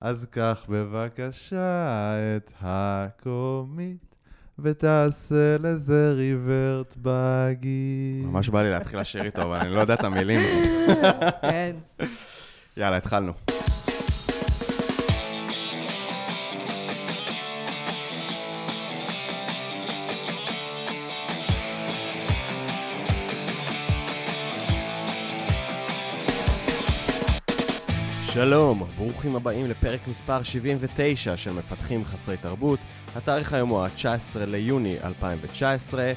אז קח בבקשה את הקומית, ותעשה לזה ריברט בגיל. ממש בא לי להתחיל לשיר איתו, אבל אני לא יודע את המילים. כן. יאללה, התחלנו. שלום, ברוכים הבאים לפרק מספר 79 של מפתחים חסרי תרבות. התאריך היום הוא ה-19 ליוני 2019.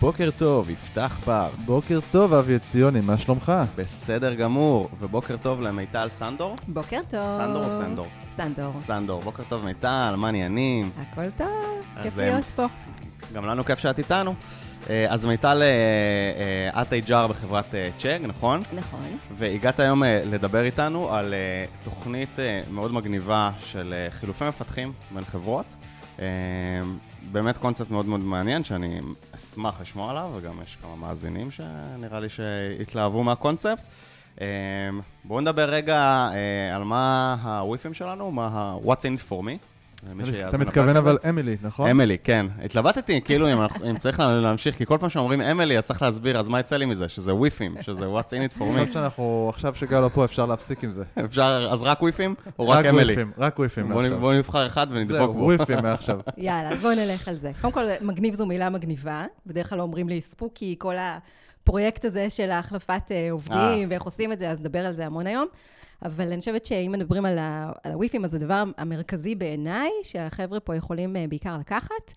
בוקר טוב, יפתח בר. בוקר טוב, אבי עציוני, מה שלומך? בסדר גמור, ובוקר טוב למיטל סנדור. בוקר טוב. סנדור או סנדור? סנדור. סנדור, בוקר טוב מיטל, מה עניינים? הכל טוב, כיף להיות פה. גם לנו כיף שאת איתנו. אה, אז מיטל, אה, אה, את HR בחברת צ'אג, נכון? נכון. והגעת היום לדבר איתנו על תוכנית מאוד מגניבה של חילופי מפתחים בין חברות. באמת קונספט מאוד מאוד מעניין, שאני אשמח לשמוע עליו, וגם יש כמה מאזינים שנראה לי שהתלהבו מהקונספט. בואו נדבר רגע על מה הוויפים שלנו, מה ה- What's in for me. אתה מתכוון. אבל אמילי, נכון? אמילי, כן. התלבטתי, כאילו, אם, צריך לה- להמשיך, כי כל פעם שאומרים אמילי, אז צריך להסביר, אז מה יצא לי מזה? שזה וויפים, שזה what's in it for אני חושב me. שאנחנו, עכשיו שגל לא פה, אפשר להפסיק עם זה. אפשר, אז רק וויפים? או רק אמילי? וויפים, רק וויפים בואו נבחר אחד ונדבוק זהו, בו. וויפים מעכשיו. יאללה, אז בואו נלך על זה. קודם כל, מגניב זו מילה מגניבה. בדרך כלל אומרים לי ספוקי, כל הפרויקט הזה של החלפת אה, עובדים, ואיך עושים את זה, אז נדבר על זה המון היום. אבל אני חושבת שאם מדברים על, ה- על הוויפים, אז הדבר המרכזי בעיניי, שהחבר'ה פה יכולים אה, בעיקר לקחת,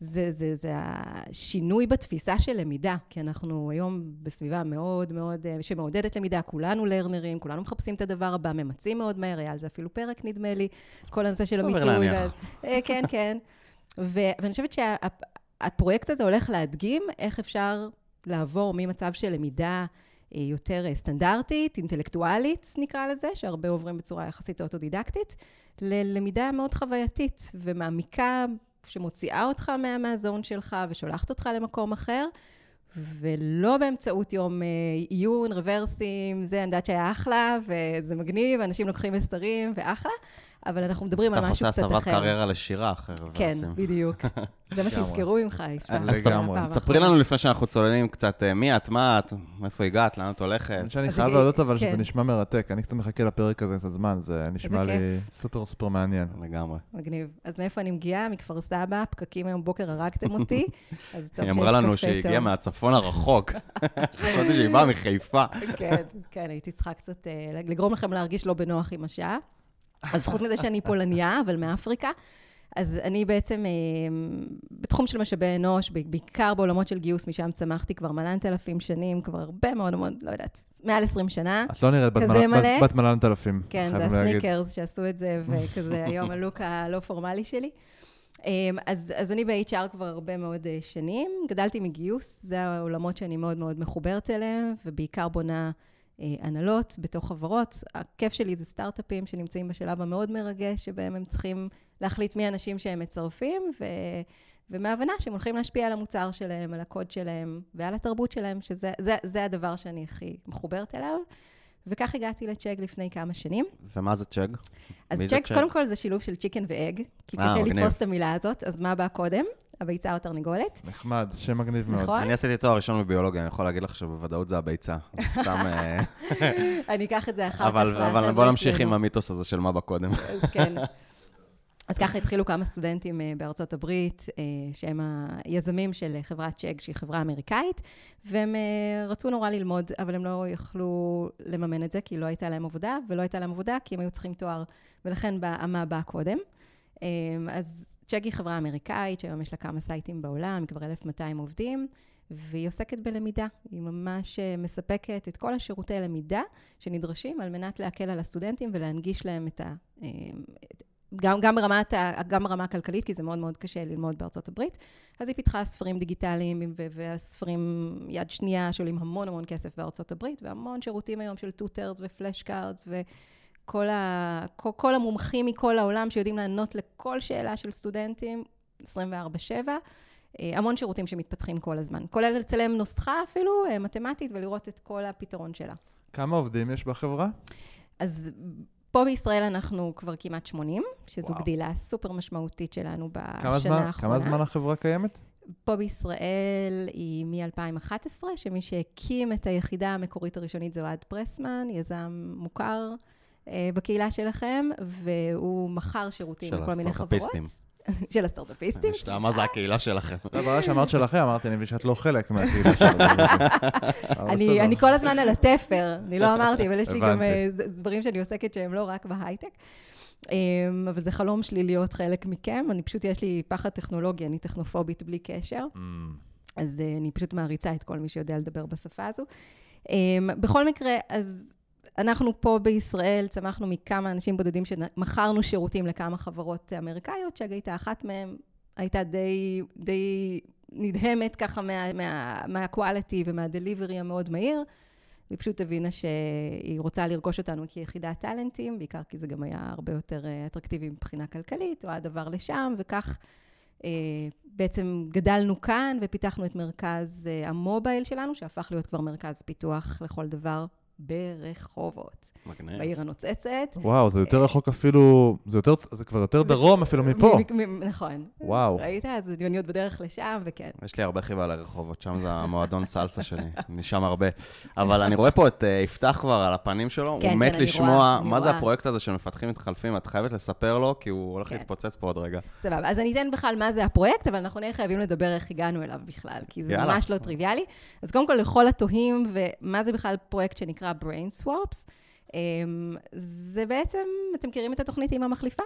זה, זה, זה השינוי בתפיסה של למידה, כי אנחנו היום בסביבה מאוד מאוד, אה, שמעודדת למידה, כולנו לרנרים, כולנו מחפשים את הדבר הבא, ממצים מאוד מהר, היה על זה אפילו פרק נדמה לי, כל הנושא של המיצוי. להניח. אה, כן, כן. ו- ואני חושבת שהפרויקט הזה הולך להדגים איך אפשר לעבור ממצב של למידה יותר אה, סטנדרטית, אינטלקטואלית, נקרא לזה, שהרבה עוברים בצורה יחסית אוטודידקטית, ללמידה מאוד חווייתית ומעמיקה, שמוציאה אותך מה- מהזון שלך ושולחת אותך למקום אחר. ולא באמצעות יום אה, עיון, רוורסים, זה, אני יודעת שהיה אחלה, וזה מגניב, אנשים לוקחים מסרים, ואחלה, אבל אנחנו מדברים על אתה משהו עושה קצת הסבת אחר. קריירה לשירה אחרי כן. בדיוק. זה מה שיזכרו ממך, יפתח. לגמרי. ספרי. לנו לפני שאנחנו צוללים קצת, אה, מי את, מה את, מאיפה הגעת, לאן את הולכת. אני שאני חייב להודות אבל שזה כן. נשמע מרתק. אני קצת מחכה לפרק הזה קצת זמן, זה נשמע לי סופר סופר מעניין. לגמרי. מגניב. אז מאיפה אני מגיעה? מכפר סבא, פקקים היום בבוקר הרגתם אותי, אז טוב היא שיש אמרה לנו קפה שהיא טוב. הגיעה מהצפון הרחוק. חשבתי שהיא באה מחיפה. כן, כן, הייתי צריכה קצת אה, לגרום לכם להרגיש לא בנוח עם השעה. אז חוץ מזה שאני פולניה, אבל מאפריקה, אז אני בעצם אה, בתחום של משאבי אנוש, בעיקר בעולמות של גיוס, משם צמחתי כבר מלנת אלפים שנים, כבר הרבה מאוד מאוד, לא יודעת, מעל 20 שנה. את לא נראית בת מלא? בת- בת מלנת אלפים, כן, זה. הסניקרס שעשו את זה, וכזה היום הלוק הלא פורמלי שלי. אמ, אז, אז אני ב-HR כבר הרבה מאוד אה, שנים, גדלתי מגיוס, זה העולמות שאני מאוד מאוד מחוברת אליהם, ובעיקר בונה אה, הנהלות בתוך חברות. הכיף שלי זה סטארט-אפים שנמצאים בשלב המאוד מרגש, שבהם הם צריכים להחליט מי האנשים שהם מצרפים, ו... ומהבנה שהם הולכים להשפיע על המוצר שלהם, על הקוד שלהם ועל התרבות שלהם, שזה זה, זה הדבר שאני הכי מחוברת אליו. וכך הגעתי לצ'אג לפני כמה שנים. ומה זה צ'אג? אז צ'ק? קודם כל זה שילוב של צ'יקן ואג, כי אה, קשה מגניב. לתפוס את המילה הזאת, אז מה בא קודם? הביצה או התרנגולת? נחמד, שם מגניב מאוד. נכון? אני עשיתי תואר ראשון בביולוגיה, אני יכול להגיד לך שבוודאות זה הביצה. סתם... אה, אני אקח את זה אחר כך. אבל בוא נמשיך. עם המיתוס הזה של מה בקודם. אז כן. אז ככה התחילו כמה סטודנטים אה, בארצות הברית, אה, שהם היזמים של חברת צ'ק, שהיא חברה אמריקאית, והם רצו נורא ללמוד, אבל הם לא יכלו לממן את זה, כי לא הייתה להם עבודה, ולא הייתה להם עבודה, כי הם היו צריכים תואר, ולכן בא- מה בא קודם. אז צ'ק היא חברה אמריקאית, שהיום יש לה כמה סייטים בעולם, היא כבר 1,200 עובדים, והיא עוסקת בלמידה. היא ממש אה, מספקת את כל השירותי למידה שנדרשים על מנת להקל על הסטודנטים ולהנגיש להם את ה... את- גם, גם, ברמת, גם ברמה הכלכלית, כי זה מאוד מאוד קשה ללמוד בארצות הברית. אז היא פיתחה ספרים דיגיטליים, ו- והספרים יד שנייה שעולים המון המון כסף בארצות הברית, והמון שירותים היום של tutors ו flash cards, וכל ה, כל, כל המומחים מכל העולם שיודעים לענות לכל שאלה של סטודנטים, 24/7. אה, המון שירותים שמתפתחים כל הזמן, כולל לצלם נוסחה אפילו, אה, מתמטית, ולראות את כל הפתרון שלה. כמה עובדים יש בחברה? אז פה בישראל אנחנו כבר כמעט 80, שזו וואו. גדילה סופר משמעותית שלנו בשנה כמה זמן, האחרונה. כמה זמן החברה קיימת? פה בישראל היא מ-2011, שמי שהקים את היחידה המקורית הראשונית זה אוהד פרסמן, יזם מוכר בקהילה שלכם, והוא מכר שירותים של לכל מיני חברות. הסטארט-אפיסטים. של הסטארט-אפיסטים. מה זה הקהילה שלכם? לא, ברגע שאמרת שלכם, אמרתי, אני מבין שאת לא חלק מהקהילה. אבל אני, כל הזמן על התפר, אני לא אמרתי, אבל יש לי גם. אה, דברים שאני עוסקת שהם לא רק בהייטק. אמ, אבל זה חלום שלי להיות חלק מכם, אני פשוט, יש לי פחד טכנולוגי, אני טכנופובית בלי קשר. Mm. אז אה, אני פשוט מעריצה את כל מי שיודע לדבר בשפה הזו. אמ, בכל מקרה, אז אנחנו פה בישראל צמחנו מכמה אנשים בודדים שמכרנו שירותים לכמה חברות אמריקאיות, שג הייתה אחת מהן, הייתה די, די נדהמת ככה מה- מה- מה-quality ומה-delivery המאוד מהיר. והיא פשוט הבינה שהיא רוצה לרכוש אותנו כיחידת טאלנטים, בעיקר כי זה גם היה הרבה יותר אה, אטרקטיבי מבחינה כלכלית, או הדבר לשם, וכך אה, בעצם גדלנו כאן ופיתחנו את מרכז אה, המובייל שלנו, שהפך להיות כבר מרכז פיתוח לכל דבר ברחובות, מגניב. בעיר הנוצצת. וואו, זה יותר רחוק אפילו, זה יותר, זה כבר יותר דרום אפילו מפה. נכון. וואו. ראית? אז דמיוניות בדרך לשם, וכן. יש לי הרבה חיבה לרחובות, שם זה המועדון סלסה שלי, אני שם הרבה. אבל אני רואה פה את אה, יפתח כבר על הפנים שלו, כן, הוא מת כן, אני לשמוע מה זה רואה. הפרויקט הזה של מפתחים מתחלפים, את חייבת לספר לו, כי הוא הולך כן. להתפוצץ פה עוד רגע. סבבה, אז אני אתן בכלל מה זה הפרויקט, אבל אנחנו נהיה חייבים לדבר איך הגענו אליו בכלל, כי זה יאללה. ממש לא טריוויאלי. אז קודם כל, לכל התוהים, ומה זה בכלל פרויקט שנקרא Brain Swaps, זה בעצם, אתם מכירים את התוכנית עם המחליפה?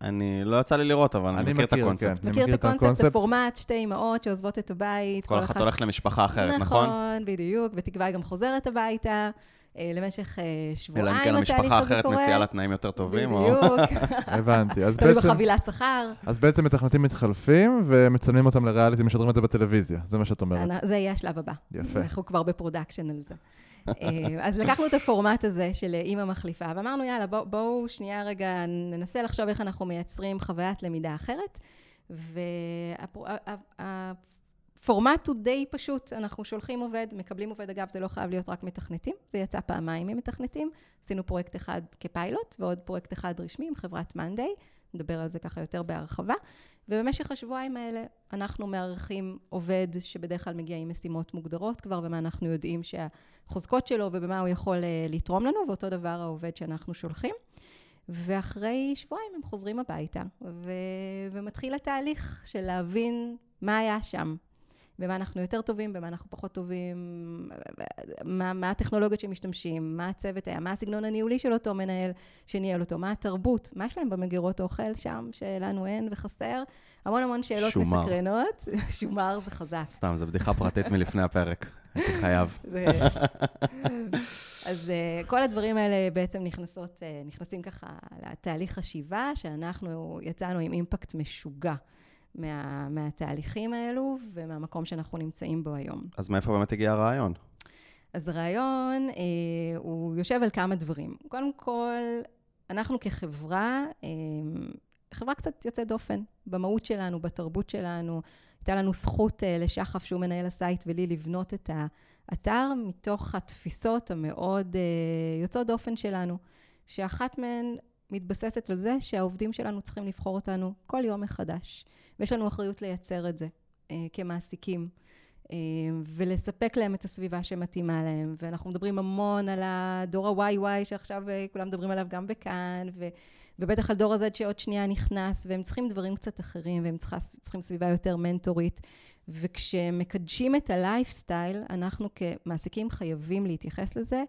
אני, לא יצא לי לראות, אבל אני מכיר את הקונספט. אני מכיר את הקונספט, זה פורמט, שתי אימהות שעוזבות את הבית. כל אחת הולכת למשפחה אחרת, נכון? נכון, בדיוק, בתקווה היא גם חוזרת הביתה. אה, למשך אה, אלא שבועיים אם כן התהליך המשפחה הזה האחרת קורה. מציעה לה תנאים יותר טובים, או... בדיוק, הבנתי. אז תלוי בעצם, בחבילת שכר. אז בעצם מתכנתים מתחלפים ומצלמים אותם לריאליטי, משדרים את זה בטלוויזיה. זה מה שאת אומרת. זה יהיה השלב הבא. יפה. אנחנו כבר ב production על זה. אה, אז לקחנו את הפורמט הזה של אימא מחליפה, ואמרנו, יאללה, בוא- בואו שנייה רגע ננסה לחשוב איך אנחנו מייצרים חוויית למידה אחרת. והפורמט הוא די פשוט, אנחנו שולחים עובד, מקבלים עובד, אגב, זה לא חייב להיות רק מתכנתים, זה יצא פעמיים ממתכנתים. עשינו פרויקט אחד כפיילוט, ועוד פרויקט אחד רשמי עם חברת מאנדיי, נדבר על זה ככה יותר בהרחבה. ובמשך השבועיים האלה אנחנו מארחים עובד שבדרך כלל מגיע עם משימות מוגדרות כבר, ומה אנחנו יודעים שהחוזקות שלו ובמה הוא יכול אה, לתרום לנו, ואותו דבר העובד שאנחנו שולחים. ואחרי שבועיים הם חוזרים הביתה, ו... ומתחיל התהליך של להבין מה היה שם, במה אנחנו יותר טובים, במה אנחנו פחות טובים, מה, מה הטכנולוגיות שמשתמשים, מה הצוות היה, מה הסגנון הניהולי של אותו מנהל שניהל אותו, מה התרבות, מה יש להם במגירות האוכל שם, שלנו אין וחסר. המון המון שאלות שומר. מסקרנות. שומר זה חזק. סתם, זו בדיחה פרטית מלפני הפרק. הייתי חייב. אז uh, כל הדברים האלה בעצם נכנסות, uh, נכנסים ככה לתהליך חשיבה, שאנחנו יצאנו עם אימפקט משוגע מה, מהתהליכים האלו ומהמקום שאנחנו נמצאים בו היום. אז מאיפה באמת הגיע הרעיון? אז הרעיון, אה, הוא יושב על כמה דברים. קודם כל, אנחנו כחברה, אה, חברה קצת יוצאת דופן במהות שלנו, בתרבות שלנו. הייתה לנו זכות אה, לשחף, שהוא מנהל ה site, ולי לבנות את האתר מתוך התפיסות המאוד אה, יוצאות דופן שלנו, שאחת מהן מתבססת על זה שהעובדים שלנו צריכים לבחור אותנו כל יום מחדש. ויש לנו אחריות לייצר את זה אה, כמעסיקים. אה, ולספק להם את הסביבה שמתאימה להם. ואנחנו מדברים המון על הדור ה-YY, שעכשיו אה, כולם מדברים עליו גם בכאן, ו, ובטח על דור ה-Z שעוד שנייה נכנס, והם צריכים דברים קצת אחרים, והם צריכה, צריכים סביבה יותר מנטורית. וכשמקדשים את הלייפסטייל, אנחנו כמעסיקים חייבים להתייחס לזה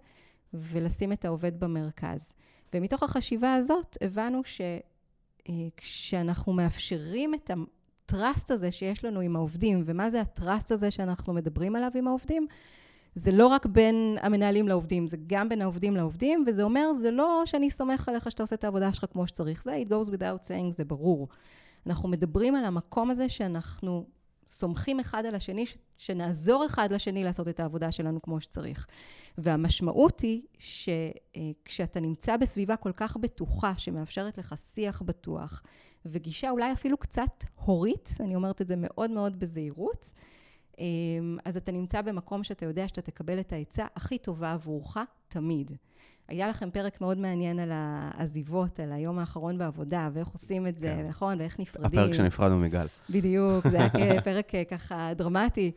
ולשים את העובד במרכז. ומתוך החשיבה הזאת הבנו שכשאנחנו מאפשרים את הטראסט הזה שיש לנו עם העובדים, ומה זה הטראסט הזה שאנחנו מדברים עליו עם העובדים, זה לא רק בין המנהלים לעובדים, זה גם בין העובדים לעובדים, וזה אומר, זה לא שאני סומך עליך שאתה עושה את העבודה שלך כמו שצריך, זה it goes without saying, זה ברור. אנחנו מדברים על המקום הזה שאנחנו סומכים אחד על השני, שנעזור אחד לשני לעשות את העבודה שלנו כמו שצריך. והמשמעות היא שכשאתה נמצא בסביבה כל כך בטוחה, שמאפשרת לך שיח בטוח, וגישה אולי אפילו קצת הורית, אני אומרת את זה מאוד מאוד בזהירות, אז אתה נמצא במקום שאתה יודע שאתה תקבל את העצה הכי טובה עבורך תמיד. היה לכם פרק מאוד מעניין על העזיבות, על היום האחרון בעבודה, ואיך עושים את זה, כן. נכון? ואיך נפרדים. הפרק שנפרדנו מגל. בדיוק, זה היה פרק אה, ככה דרמטי.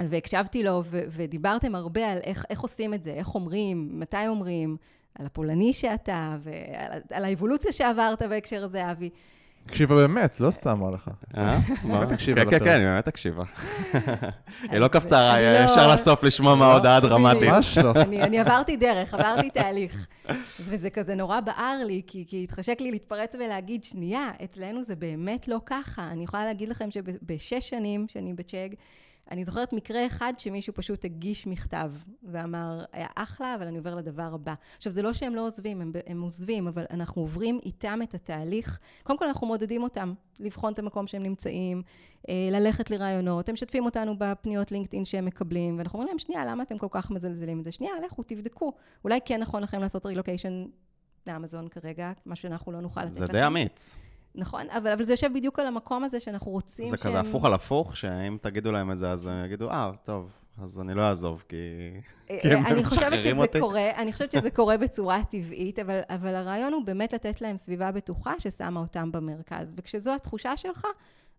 והקשבתי לו, ו- ודיברתם הרבה על איך, איך עושים את זה, איך אומרים, מתי אומרים, על הפולני שאתה, ועל על האבולוציה שעברת בהקשר הזה, אבי. הקשיבה באמת, לא סתם אמר לך. אה? מה? באמת הקשיבה כן, כן. כן, היא באמת הקשיבה. היא לא קפצה לא- ישר לסוף לשמוע מה לא, ההודעה הדרמטית. ממש לא. אני, אני עברתי דרך, עברתי תהליך. וזה כזה נורא בער לי, כי, כי התחשק לי להתפרץ ולהגיד, שנייה, אצלנו זה באמת לא ככה. אני יכולה להגיד לכם שבשש שנים שאני בצ'אג, אני זוכרת מקרה אחד שמישהו פשוט הגיש מכתב ואמר, היה אחלה, אבל אני עובר לדבר הבא. עכשיו, זה לא שהם לא עוזבים, הם, הם עוזבים, אבל אנחנו עוברים איתם את התהליך. קודם כל, אנחנו מעודדים אותם לבחון את המקום שהם נמצאים, אה, ללכת לרעיונות, הם משתפים אותנו בפניות לינקדאין שהם מקבלים, ואנחנו אומרים להם, שנייה, למה אתם כל כך מזלזלים את זה? שנייה, לכו, תבדקו. אולי כן נכון לכם לעשות רילוקיישן לאמזון כרגע, מה שאנחנו לא נוכל לתת זה לכם. די אמיץ. נכון, אבל, אבל זה יושב בדיוק על המקום הזה שאנחנו רוצים זה שהם... כזה הפוך על הפוך, שאם תגידו להם את זה, אז הם יגידו, אה, טוב, אז אני לא אעזוב, כי... כי הם אני חושבת שזה אותי. קורה, אני חושבת שזה קורה בצורה טבעית, אבל, אבל הרעיון הוא באמת לתת להם סביבה בטוחה ששמה אותם במרכז. וכשזו התחושה שלך,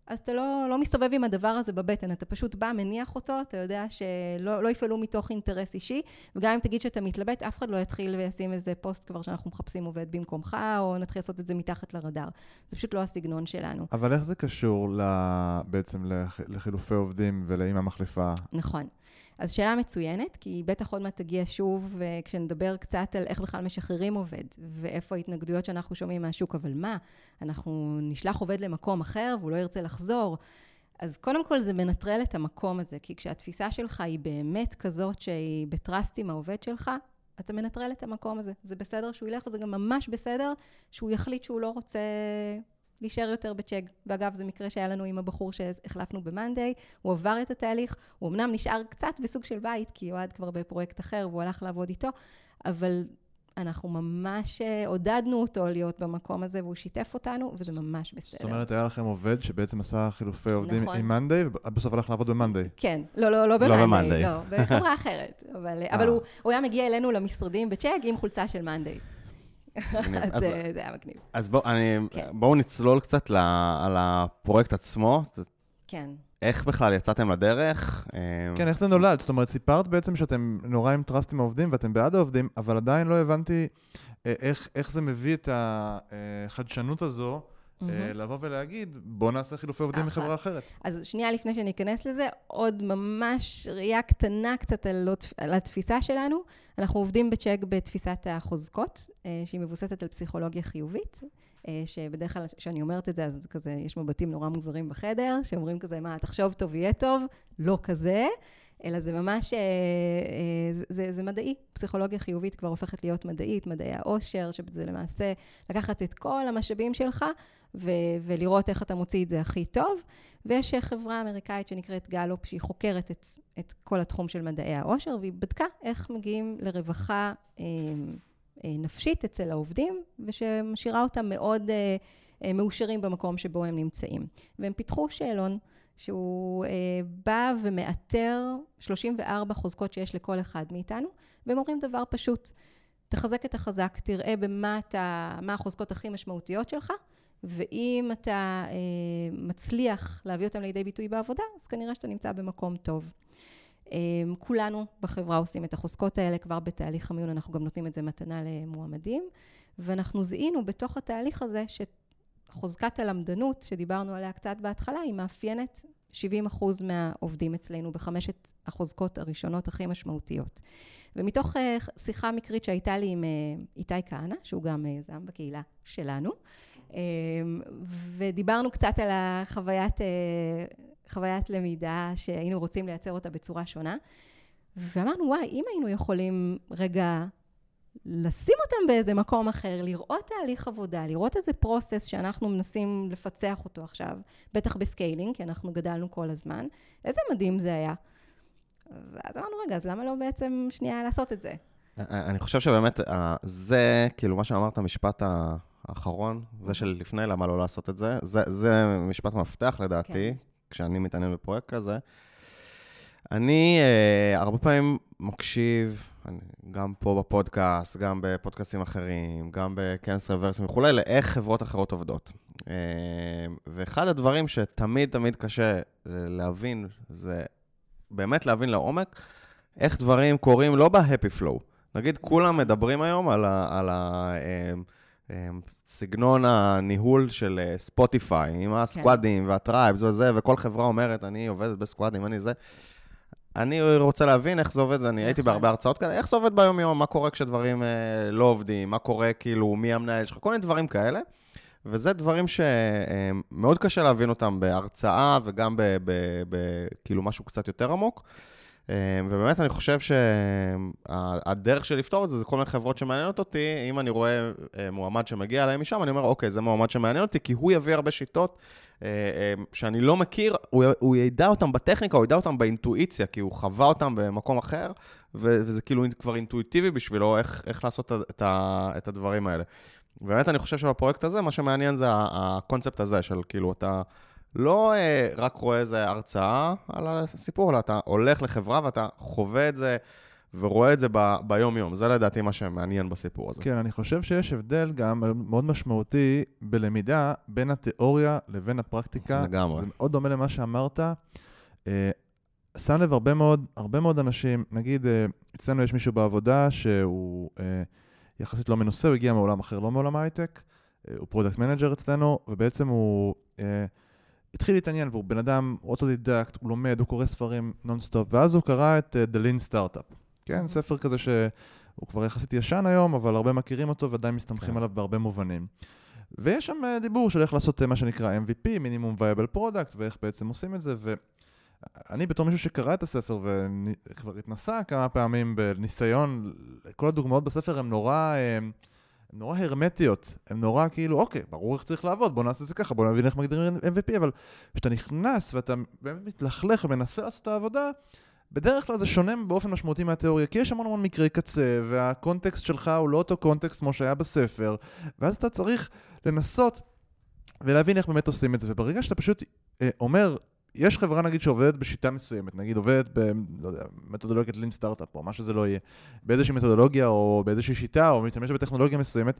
אז אתה לא, לא מסתובב עם הדבר הזה בבטן, אתה פשוט בא, מניח אותו, אתה יודע שלא לא יפעלו מתוך אינטרס אישי, וגם אם תגיד שאתה מתלבט, אף אחד לא יתחיל וישים איזה פוסט כבר שאנחנו מחפשים עובד במקומך, או נתחיל לעשות את זה מתחת לרדאר. זה פשוט לא הסגנון שלנו. אבל איך זה קשור ל... בעצם לח... לחילופי עובדים ולאימא מחליפה? נכון. אז שאלה מצוינת, כי בטח עוד מעט תגיע שוב, כשנדבר קצת על איך בכלל משחררים עובד, ואיפה ההתנגדויות שאנחנו שומעים מהשוק, אבל מה, אנחנו נשלח עובד למקום אחר והוא לא ירצה לחזור. אז קודם כל זה מנטרל את המקום הזה, כי כשהתפיסה שלך היא באמת כזאת שהיא בטראסט עם העובד שלך, אתה מנטרל את המקום הזה. זה בסדר שהוא ילך, וזה גם ממש בסדר שהוא יחליט שהוא לא רוצה להישאר יותר בצ'ק. ואגב, זה מקרה שהיה לנו עם הבחור שהחלפנו במאנדיי, הוא עבר את התהליך, הוא אמנם נשאר קצת בסוג של בית, כי אוהד כבר בפרויקט אחר והוא הלך לעבוד איתו, אבל אנחנו ממש אה, עודדנו אותו להיות במקום הזה, והוא שיתף אותנו, וזה ממש בסדר. זאת אומרת, היה לכם עובד שבעצם עשה חילופי עובדים נכון. עם מאנדיי, ובסוף הלך לעבוד במאנדיי. כן, לא, לא, לא לא במאנדיי, במאנדיי. לא, בחברה אחרת. אבל, אבל אה. הוא, הוא היה מגיע אלינו למשרדים בצ'ק עם חולצה של מאנדיי. אז זה זה היה מגניב. אז בואו כן. בואו נצלול קצת ל- על הפרויקט עצמו. כן. איך בכלל יצאתם לדרך? אה, כן, איך זה נולד? זאת אומרת, סיפרת בעצם שאתם נורא עם טראסט עם העובדים ואתם בעד העובדים, אבל עדיין לא הבנתי אה, איך, איך זה מביא את החדשנות הזו, מהמם. לבוא ולהגיד, בוא נעשה חילופי עובדים אחלה. מחברה אחרת. אז שנייה לפני שניכנס לזה, עוד ממש ראייה קטנה קצת על, על התפיסה שלנו. אנחנו עובדים בצ'ק בתפיסת החוזקות, אה, שהיא מבוססת על פסיכולוגיה חיובית. אה, שבדרך כלל כשאני אומרת את זה, אז כזה, יש מבטים נורא מוזרים בחדר, שאומרים כזה, מה, תחשוב טוב, יהיה טוב, לא כזה, אלא זה ממש, אה, אה, זה, זה, זה מדעי. פסיכולוגיה חיובית כבר הופכת להיות מדעית, מדעי העושר, שזה למעשה לקחת את כל המשאבים שלך ו- ולראות איך אתה מוציא את זה הכי טוב. ויש חברה אמריקאית שנקראת גלופ, שהיא חוקרת את, את כל התחום של מדעי העושר, והיא בדקה איך מגיעים לרווחה אה, אה, נפשית אצל העובדים, ושמשאירה אותם מאוד אה, אה, מאושרים במקום שבו הם נמצאים. והם פיתחו שאלון שהוא אה, בא ומאתר 34 חוזקות שיש לכל אחד מאיתנו, והם אומרים דבר פשוט, תחזק את החזק, תראה במה אתה, מה החוזקות הכי משמעותיות שלך, ואם אתה אה, מצליח להביא אותם לידי ביטוי בעבודה, אז כנראה שאתה נמצא במקום טוב. אה, כולנו בחברה עושים את החוזקות האלה, כבר בתהליך המיון אנחנו גם נותנים את זה מתנה למועמדים, ואנחנו זיהינו בתוך התהליך הזה שחוזקת הלמדנות, שדיברנו עליה קצת בהתחלה, היא מאפיינת 70 אחוז מהעובדים אצלנו בחמשת החוזקות הראשונות הכי משמעותיות. ומתוך אה, שיחה מקרית שהייתה לי עם אה, איתי כהנא, שהוא גם אה, יזם בקהילה שלנו, ודיברנו קצת על החוויית חוויית למידה שהיינו רוצים לייצר אותה בצורה שונה, ואמרנו, וואי, אם היינו יכולים רגע לשים אותם באיזה מקום אחר, לראות תהליך עבודה, לראות איזה process שאנחנו מנסים לפצח אותו עכשיו, בטח ב scaling, כי אנחנו גדלנו כל הזמן, איזה מדהים זה היה. אז אמרנו, רגע, אז למה לא בעצם שנייה לעשות את זה? אני חושב שבאמת, אה, זה, כאילו, מה שאמרת, המשפט האחרון, זה של לפני, למה לא לעשות את זה, זה, זה משפט מפתח לדעתי, כן. כשאני מתעניין בפרויקט כזה. אני uh, הרבה פעמים מקשיב, אני, גם פה בפודקאסט, גם בפודקאסטים אחרים, גם בכנס רוורסים וכולי, לאיך חברות אחרות עובדות. Uh, ואחד הדברים שתמיד תמיד קשה להבין, זה באמת להבין לעומק, איך דברים קורים לא ב-happy flow. נגיד, כולם מדברים היום על ה... על ה uh, סגנון הניהול של Spotify, עם הסקואדים כן. וה tribes וזה, וכל חברה אומרת, אני עובדת בסקואדים, אני זה. אני רוצה להבין איך זה עובד, אני הייתי בהרבה הרצאות כאלה, איך זה עובד ביום-יום, מה קורה כשדברים אה, לא עובדים, מה קורה, כאילו, מי המנהל שלך, כל מיני דברים כאלה. וזה דברים שמאוד אה, קשה להבין אותם בהרצאה וגם בכאילו משהו קצת יותר עמוק. אה, ובאמת אני חושב שהדרך של לפתור את זה, זה כל מיני חברות שמעניינות אותי. אם אני רואה אה, מועמד שמגיע אליי משם, אני אומר, אוקיי, זה מועמד שמעניין אותי, כי הוא יביא הרבה שיטות אה, שאני לא מכיר, הוא, ידע אותם בטכניקה, הוא ידע אותם באינטואיציה, כי הוא חווה אותם במקום אחר, וזה כאילו כבר אינטואיטיבי בשבילו איך, איך לעשות את הדברים האלה. באמת אני חושב שבפרויקט הזה, מה שמעניין זה הקונספט הזה של כאילו, אתה... לא אה, רק רואה איזה הרצאה על הסיפור, אלא אתה הולך לחברה ואתה חווה את זה ורואה את זה ב- ביום-יום. זה לדעתי מה שמעניין בסיפור הזה. כן, אני חושב שיש הבדל גם מאוד משמעותי בלמידה בין התיאוריה לבין הפרקטיקה. לגמרי. זה מאוד דומה למה שאמרת. אה, שם לב, הרבה מאוד, הרבה מאוד אנשים, נגיד, אה, אצלנו יש מישהו בעבודה שהוא אה, יחסית לא מנוסה, הוא הגיע מעולם אחר, לא מעולם ההייטק, אה, הוא product manager אצלנו, ובעצם הוא... התחיל להתעניין, והוא בן אדם אוטודידקט, הוא לומד, הוא קורא ספרים נונסטופ, ואז הוא קרא את uh, The Lean Startup. כן, אוקיי. ספר כזה שהוא כבר יחסית ישן היום, אבל הרבה מכירים אותו ועדיין מסתמכים כן. עליו בהרבה מובנים. ויש שם uh, דיבור של איך לעשות uh, מה שנקרא MVP, minimum viable product, ואיך בעצם עושים את זה, ואני בתור מישהו שקרא את הספר וכבר התנסה כמה פעמים בניסיון, כל הדוגמאות בספר הן נורא... Uh, נורא הרמטיות, הן נורא כאילו, אוקיי, ברור איך צריך לעבוד, בוא נעשה את זה ככה, בוא נבין איך מגדירים MVP, אבל כשאתה נכנס ואתה באמת מתלכלך ומנסה לעשות את העבודה, בדרך כלל זה שונה באופן משמעותי מהתיאוריה, כי יש המון המון מקרי קצה, והקונטקסט שלך הוא לא אותו קונטקסט כמו שהיה בספר, ואז אתה צריך לנסות ולהבין איך באמת עושים את זה, וברגע שאתה פשוט אה, אומר, יש חברה נגיד שעובדת בשיטה מסוימת, נגיד עובדת במתודולוגיית Lean Startup או מה שזה לא יהיה, באיזושהי מתודולוגיה או באיזושהי שיטה או משתמשת בטכנולוגיה מסוימת,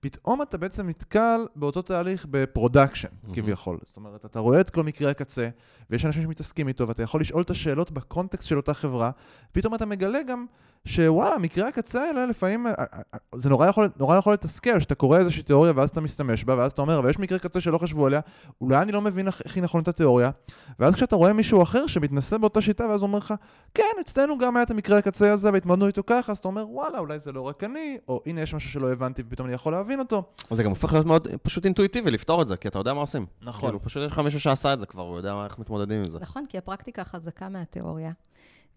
פתאום אתה בעצם נתקל באותו תהליך ב production mm-hmm. כביכול. זאת אומרת, אתה רואה את כל מקרי הקצה ויש אנשים שמתעסקים איתו ואתה יכול לשאול את השאלות ב context של אותה חברה, פתאום אתה מגלה גם שוואלה, מקרי הקצה האלה לפעמים, אה, אה, אה, זה נורא יכול, נורא יכול לתסכל, שאתה קורא איזושהי תיאוריה ואז אתה משתמש בה, ואז אתה אומר, אבל יש מקרי קצה שלא חשבו עליה, אולי אני לא מבין איך היא נכון את התיאוריה, ואז כשאתה רואה מישהו אחר שמתנסה באותה שיטה, ואז הוא אומר לך, כן, אצלנו גם היה את המקרה הקצה הזה, והתמודדנו איתו ככה, אז אתה אומר, וואלה, אולי זה לא רק אני, או הנה יש משהו שלא הבנתי ופתאום אני יכול להבין אותו. זה גם הופך להיות מאוד פשוט אינטואיטיבי לפתור את זה, כי אתה יודע מה עושים. נכון. כאילו, פשוט יש לך מישהו שעשה את זה כבר, הוא יודע איך מתמודדים עם זה. נכון, כי הפרקטיקה חזקה מהתיאוריה.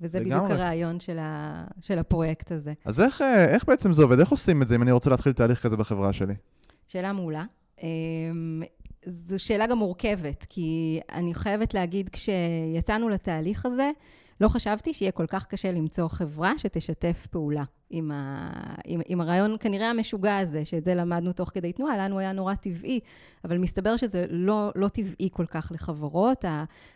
וזה. בדיוק הרעיון של, ה, של הפרויקט הזה. אז איך, אה, איך בעצם זה עובד? איך עושים את זה אם אני רוצה להתחיל תהליך כזה בחברה שלי? שאלה מעולה. אמ, זו שאלה גם מורכבת, כי אני חייבת להגיד, כשיצאנו לתהליך הזה, לא חשבתי שיהיה כל כך קשה למצוא חברה שתשתף פעולה. עם, ה, עם, עם הרעיון כנראה המשוגע הזה, שאת זה למדנו תוך כדי תנועה, לנו היה נורא טבעי, אבל מסתבר שזה לא, לא טבעי כל כך לחברות.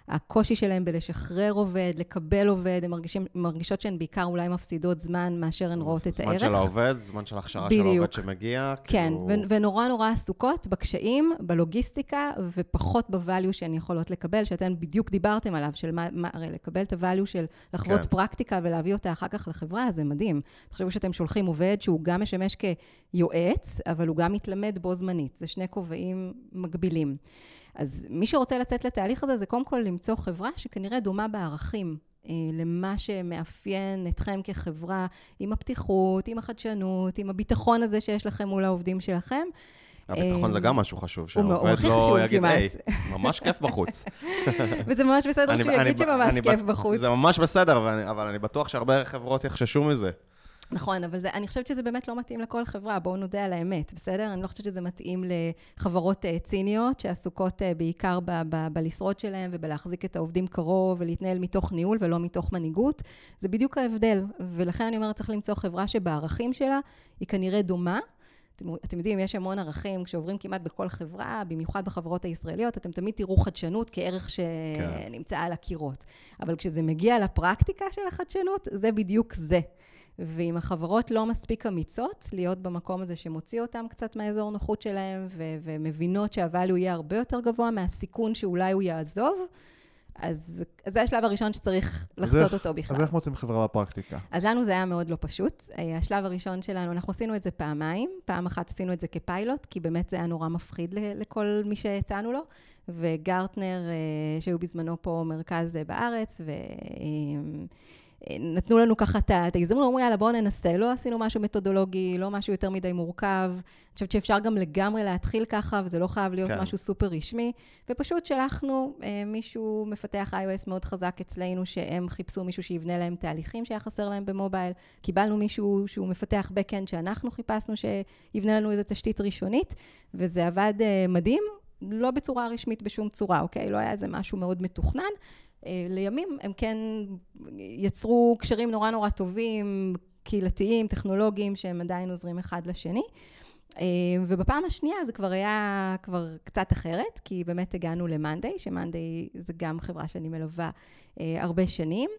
הקושי שלהם בלשחרר עובד, לקבל עובד, הן מרגישות שהן בעיקר אולי מפסידות זמן מאשר הן רואות את הערך. זמן של העובד, זמן של הכשרה של העובד שמגיע. כן, כאילו... ונורא נורא עסוקות בקשיים, בלוגיסטיקה, ופחות בvalue שהן יכולות לקבל, שאתן בדיוק דיברתם עליו, של מה, מה הרי לקבל את הvalue של לחוות כן. פרקטיקה ולהביא אותה אחר כך לחברה, זה מדהים. תחשבו שאתם שולחים עובד שהוא גם משמש כיועץ, אבל הוא גם מתלמד בו זמנית. זה שני כובעים מקבילים. אז מי שרוצה לצאת לתהליך הזה, זה קודם כל למצוא חברה שכנראה דומה בערכים אה, למה שמאפיין אתכם כחברה, עם הפתיחות, עם החדשנות, עם הביטחון הזה שיש לכם מול העובדים שלכם. הביטחון זה גם משהו חשוב, שהעובד לא יגיד, היי, ממש כיף בחוץ. וזה ממש בסדר שהוא יגיד שממש כיף בחוץ. זה ממש בסדר, אבל אני בטוח שהרבה חברות יחששו מזה. נכון, אבל זה, אני חושבת שזה באמת לא מתאים לכל חברה, בואו נודה על האמת, בסדר? אני לא חושבת שזה מתאים לחברות uh, ציניות שעסוקות uh, בעיקר ב- ב- בלשרוד שלהם ובלהחזיק את העובדים קרוב ולהתנהל מתוך ניהול ולא מתוך מנהיגות. זה בדיוק ההבדל, ולכן אני אומרת, צריך למצוא חברה שבערכים שלה היא כנראה דומה. אתם, אתם יודעים, יש המון ערכים, כשעוברים כמעט בכל חברה, במיוחד בחברות הישראליות, אתם תמיד תראו חדשנות כערך שנמצא כן. על הקירות. אבל כשזה מגיע לפרקטיקה של החדשנות, זה בדיוק זה. ואם החברות לא מספיק אמיצות להיות במקום הזה שמוציא אותם קצת מהאזור נוחות שלהם, ו- ומבינות שהvalue יהיה הרבה יותר גבוה מהסיכון שאולי הוא יעזוב, אז, אז זה השלב הראשון שצריך לחצות איך, אותו בכלל. אז איך מוצאים חברה בפרקטיקה? אז לנו זה היה מאוד לא פשוט. אה, השלב הראשון שלנו, אנחנו עשינו את זה פעמיים. פעם אחת עשינו את זה כפיילוט, כי באמת זה היה נורא מפחיד לכל מי שהצענו לו. וגרטנר, אה, שהיו בזמנו פה מרכז בארץ, ו... נתנו לנו ככה את ההזדמנות, אמרו יאללה בואו ננסה, לא עשינו משהו מתודולוגי, לא משהו יותר מדי מורכב. אני חושבת שאפשר גם לגמרי להתחיל ככה, וזה לא חייב להיות כן. משהו סופר רשמי. ופשוט שלחנו אה, מישהו, מפתח iOS מאוד חזק אצלנו, שהם חיפשו מישהו שיבנה להם תהליכים שהיה חסר להם במובייל. קיבלנו מישהו שהוא מפתח backend שאנחנו חיפשנו שיבנה לנו איזו תשתית ראשונית, וזה עבד אה, מדהים. לא בצורה רשמית בשום צורה, אוקיי? לא היה איזה משהו מאוד מתוכנן, לימים הם כן יצרו קשרים נורא נורא טובים, קהילתיים, טכנולוגיים, שהם עדיין עוזרים אחד לשני. אה, ובפעם השנייה זה כבר היה כבר קצת אחרת, כי באמת הגענו למאנדיי, שמאנדיי זה גם חברה שאני מלווה אה, הרבה שנים,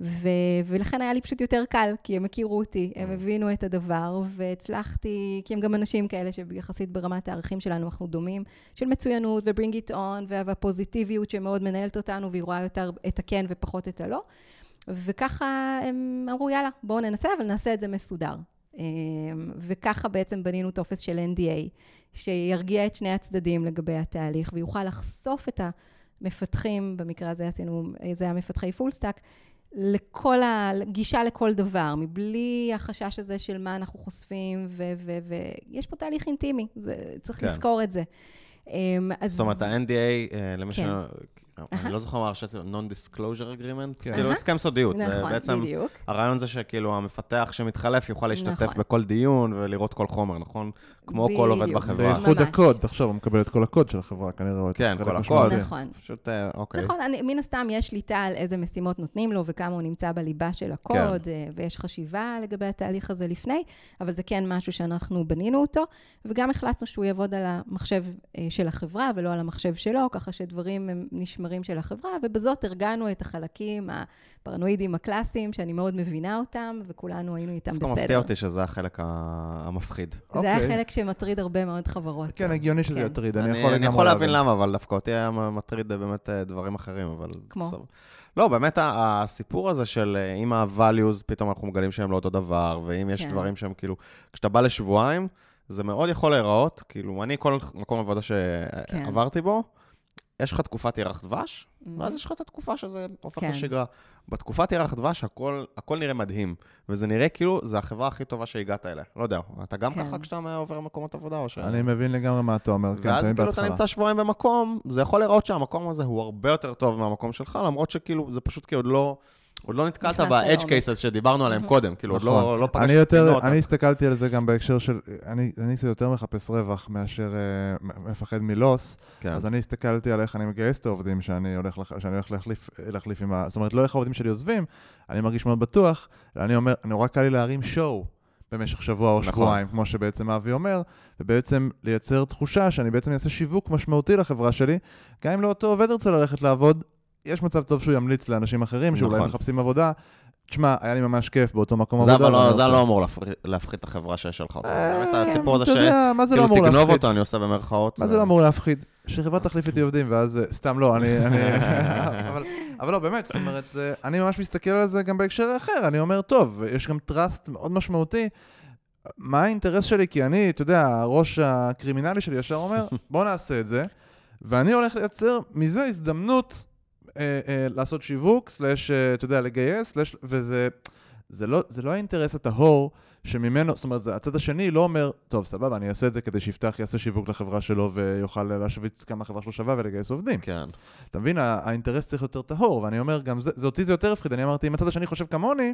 ו- ולכן היה לי פשוט יותר קל, כי הם הכירו אותי, הם הבינו את הדבר, והצלחתי, כי הם גם אנשים כאלה שיחסית ברמת הערכים שלנו אנחנו דומים, של מצוינות ו-bring it on, והפוזיטיביות שמאוד מנהלת אותנו, והיא רואה יותר את הכן ופחות את הלא. וככה הם אמרו, יאללה, בואו ננסה, אבל נעשה את זה מסודר. אמ, וככה בעצם בנינו טופס של NDA, שירגיע את שני הצדדים לגבי התהליך, ויוכל לחשוף את המפתחים, במקרה הזה עשינו, זה היה מפתחי full stack, לכל ה... גישה לכל דבר, מבלי החשש הזה של מה אנחנו חושפים, ויש פה תהליך אינטימי, זה, צריך כן. לזכור את זה. אמ, אז... זאת אומרת, ה-NDA, אה, למי כן. ש... אני לא זוכר מה הרשת, Non-Disclosure Agreement, כאילו הסכם סודיות. נכון, בעצם, בדיוק. הרעיון זה שכאילו המפתח שמתחלף יוכל להשתתף נכון. בכל דיון ולראות כל חומר, נכון? כמו כל עובד בחברה. בייחוד הקוד, תחשוב, הוא מקבל את כל הקוד של החברה, כנראה. כן, כל הקוד. נכון. פשוט, אה, אוקיי. נכון, מן הסתם יש שליטה על איזה משימות נותנים לו וכמה הוא נמצא בליבה של הקוד, כן. אה, ויש חשיבה לגבי התהליך הזה לפני, אבל זה כן משהו שאנחנו בנינו אותו, וגם החלטנו שהוא יעבוד על המחשב אה, של החברה ולא על המחשב שלו, ככה שדברים הם נשמרים. הדברים של החברה, ובזאת הרגענו את החלקים הפרנואידים הקלאסיים, שאני מאוד מבינה אותם, וכולנו היינו איתם בסדר. דווקא מפתיע אותי שזה החלק המפחיד. זה. היה אוקיי. חלק שמטריד הרבה מאוד חברות. כן, הגיוני שזה כן. יטריד, אני, יכול אני יכול להבין למה, אבל דווקא אותי היה מטריד באמת אה, דברים אחרים, אבל... כמו? בסדר. לא, באמת הסיפור הזה של אה, אם ה-values, פתאום אנחנו מגלים שהם לא אותו דבר, ואם יש כן. דברים שהם כאילו, כשאתה בא לשבועיים, זה מאוד יכול להיראות, כאילו, אני, כל מקום עבודה כן. שעברתי כן. בו, יש לך תקופת ירח דבש, mm-hmm. ואז יש לך את התקופה שזה הופך כן. לשגרה. בתקופת ירח דבש הכל, הכל נראה מדהים, וזה נראה כאילו זה החברה הכי טובה שהגעת אליה. לא יודע, אתה גם כן. ככה כשאתה עובר מקומות עבודה או ש... אני מבין לגמרי מה אתה אומר, כן, ואז כאילו אתה נמצא שבועיים במקום, זה יכול להיראות שהמקום הזה הוא הרבה יותר טוב מהמקום שלך, למרות שכאילו זה פשוט כי עוד לא... עוד לא נתקלת ב-edge cases שדיברנו עליהם קודם, כאילו עוד לא, נכון. לא פגשתי פינות. אני הסתכלתי על זה גם בהקשר של, אני קצת יותר מחפש רווח מאשר אה, מפחד מלוס, כן. אז אני הסתכלתי על איך אני מגייס את העובדים שאני הולך להחליף עם ה... זאת אומרת, לא איך העובדים שלי עוזבים, אני מרגיש מאוד בטוח, אני אומר, נורא קל לי להרים שואו. במשך שבוע או נכון. שבועיים, כמו שבעצם אבי אומר, ובעצם לייצר תחושה שאני בעצם אעשה שיווק משמעותי לחברה שלי, גם אם לאותו עובד ירצה ללכת לעבוד, יש מצב טוב שהוא ימליץ לאנשים אחרים שאולי נכון. מחפשים עבודה. תשמע, היה לי ממש כיף באותו מקום עבודה. זה לא, זה לא אמור להפחית את החברה שיש לך אותה. אה, באמת הסיפור הזה שכאילו לא תגנוב אותו, אני עושה במרכאות. מה זה לא אמור להפחיד? שחברה תחליף איתי עובדים, ואז... סתם לא, אני... אבל לא, באמת, זאת אומרת, אני ממש מסתכל על זה גם בהקשר אחר. אני אומר, טוב, יש גם trust מאוד משמעותי. מה האינטרס שלי? כי אני, אתה יודע, הראש הקרימינלי שלי ישר אומר, בוא נעשה את זה, ואני הולך לייצר מזה הזדמנות אה, אה, לעשות שיווק, slash, אה, אתה יודע, לגייס, slash, וזה זה לא, זה לא האינטרס הטהור שממנו, זאת אומרת, הצד השני לא אומר, טוב, סבבה, אני אעשה את זה כדי שיפתח יעשה שיווק לחברה שלו ויוכל להשוויץ כמה החברה שלו שווה ולגייס עובדים. כן. אתה מבין, האינטרס צריך יותר טהור, ואני אומר, גם זה, זה אותי זה יותר הפחיד, אני אמרתי, אם הצד השני חושב כמוני,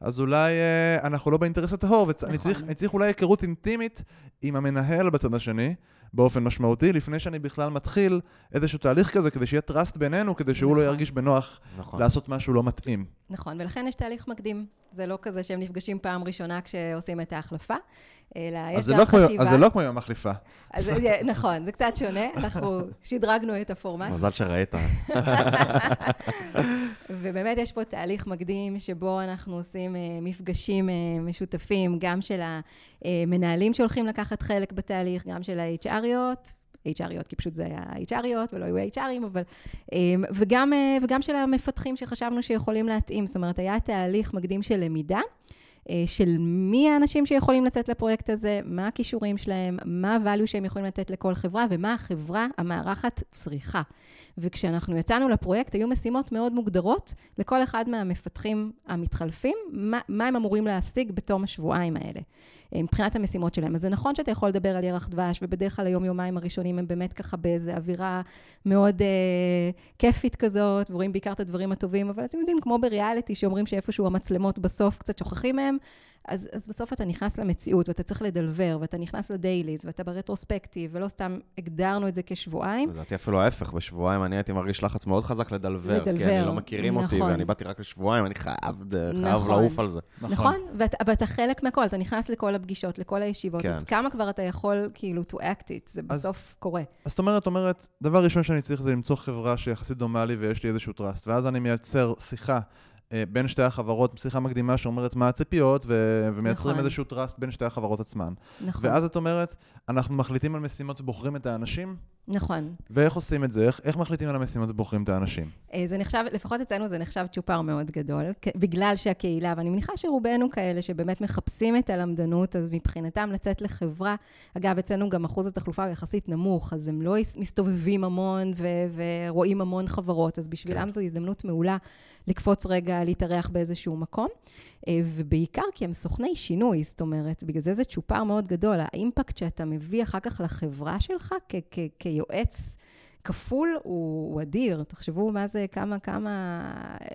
אז אולי אה, אנחנו לא באינטרס הטהור, ואני נכון. צריך, צריך אולי היכרות אינטימית עם המנהל בצד השני, באופן משמעותי, לפני שאני בכלל מתחיל איזשהו תהליך כזה, כדי שיהיה trust בינינו, כדי שהוא לא נכון. ירגיש בנוח נכון. לעשות משהו לא מתאים. נכון, ולכן יש תהליך מקדים. זה לא כזה שהם נפגשים פעם ראשונה כשעושים את ההחלפה, אלא אז יש גם לא כמו- חשיבה. אז זה לא כמו יום מחליפה. אז נכון, זה קצת שונה, אנחנו שדרגנו את הפורמט. מזל שראית. ובאמת יש פה תהליך מקדים שבו אנחנו עושים אה, מפגשים אה, משותפים, גם של המנהלים שהולכים לקחת חלק בתהליך, גם של ה-HRיות. HRיות, כי פשוט זה היה HRיות ולא היו HRים, אבל... אה, וגם, אה, וגם של המפתחים שחשבנו שיכולים להתאים. זאת אומרת, היה תהליך מקדים של למידה, אה, של מי האנשים שיכולים לצאת לפרויקט הזה, מה הכישורים שלהם, מה ה-value שהם יכולים לתת לכל חברה, ומה החברה המארחת צריכה. וכשאנחנו יצאנו לפרויקט, היו משימות מאוד מוגדרות לכל אחד מהמפתחים המתחלפים, מה, מה הם אמורים להשיג בתום השבועיים האלה, מבחינת המשימות שלהם. אז זה נכון שאתה יכול לדבר על ירח דבש, ובדרך כלל היום-יומיים הראשונים הם באמת ככה באיזו אווירה מאוד אה, כיפית כזאת, ורואים בעיקר את הדברים הטובים, אבל אתם יודעים, כמו בריאליטי, שאומרים שאיפשהו המצלמות בסוף קצת שוכחים מהם, אז, אז בסוף אתה נכנס למציאות, ואתה צריך לדלבר, ואתה נכנס לדייליז, ואתה ברטרוספקטיב, ולא סתם הגדרנו את זה כשבועיים. לדעתי אפילו ההפך, בשבועיים אני הייתי מרגיש לחץ מאוד חזק לדלבר, כי לדלבר, אני לא מכירים אותי, נכון. ואני באתי רק לשבועיים, אני חייב חייב נכון. לעוף על זה. נכון, ואתה, ואתה חלק מהכל, אתה נכנס לכל הפגישות, לכל הישיבות, כן. אז כמה כבר אתה יכול כאילו to act it, זה אז- בסוף קורה. אז זאת אומרת, אומרת, דבר ראשון שאני צריך זה למצוא חברה שיחסית דומה לי ויש לי איזשהו trust, ואז אני מייצר שיחה בין שתי החברות, שיחה מקדימה שאומרת מה הציפיות, ו- ומייצרים נכון. איזשהו trust בין שתי החברות עצמן. נכון, ואז את אומרת, אנחנו מחליטים על משימות ובוחרים את האנשים, נכון. ואיך עושים את זה? איך, איך מחליטים על המשימות ובוחרים את האנשים? אה, זה נחשב, לפחות אצלנו זה נחשב צ'ופר מאוד גדול, בגלל שהקהילה, ואני מניחה שרובנו כאלה שבאמת מחפשים את הלמדנות, אז מבחינתם לצאת לחברה, אגב, אצלנו גם אחוז התחלופה הוא יחסית נמוך, אז הם לא מסתובבים המון ו- ורואים המון חברות, אז בשבילם כן. זו הזדמנות מעולה לקפוץ רגע, להתארח באיזשהו מקום. אה, ובעיקר כי הם סוכני שינוי, זאת אומרת, בגלל זה זה צ'ופר מאוד גדול. האימפקט שאתה מביא אחר כך לחברה שלך כ- כ- כיועץ כפול הוא, הוא אדיר. תחשבו מה זה, כמה, כמה אה,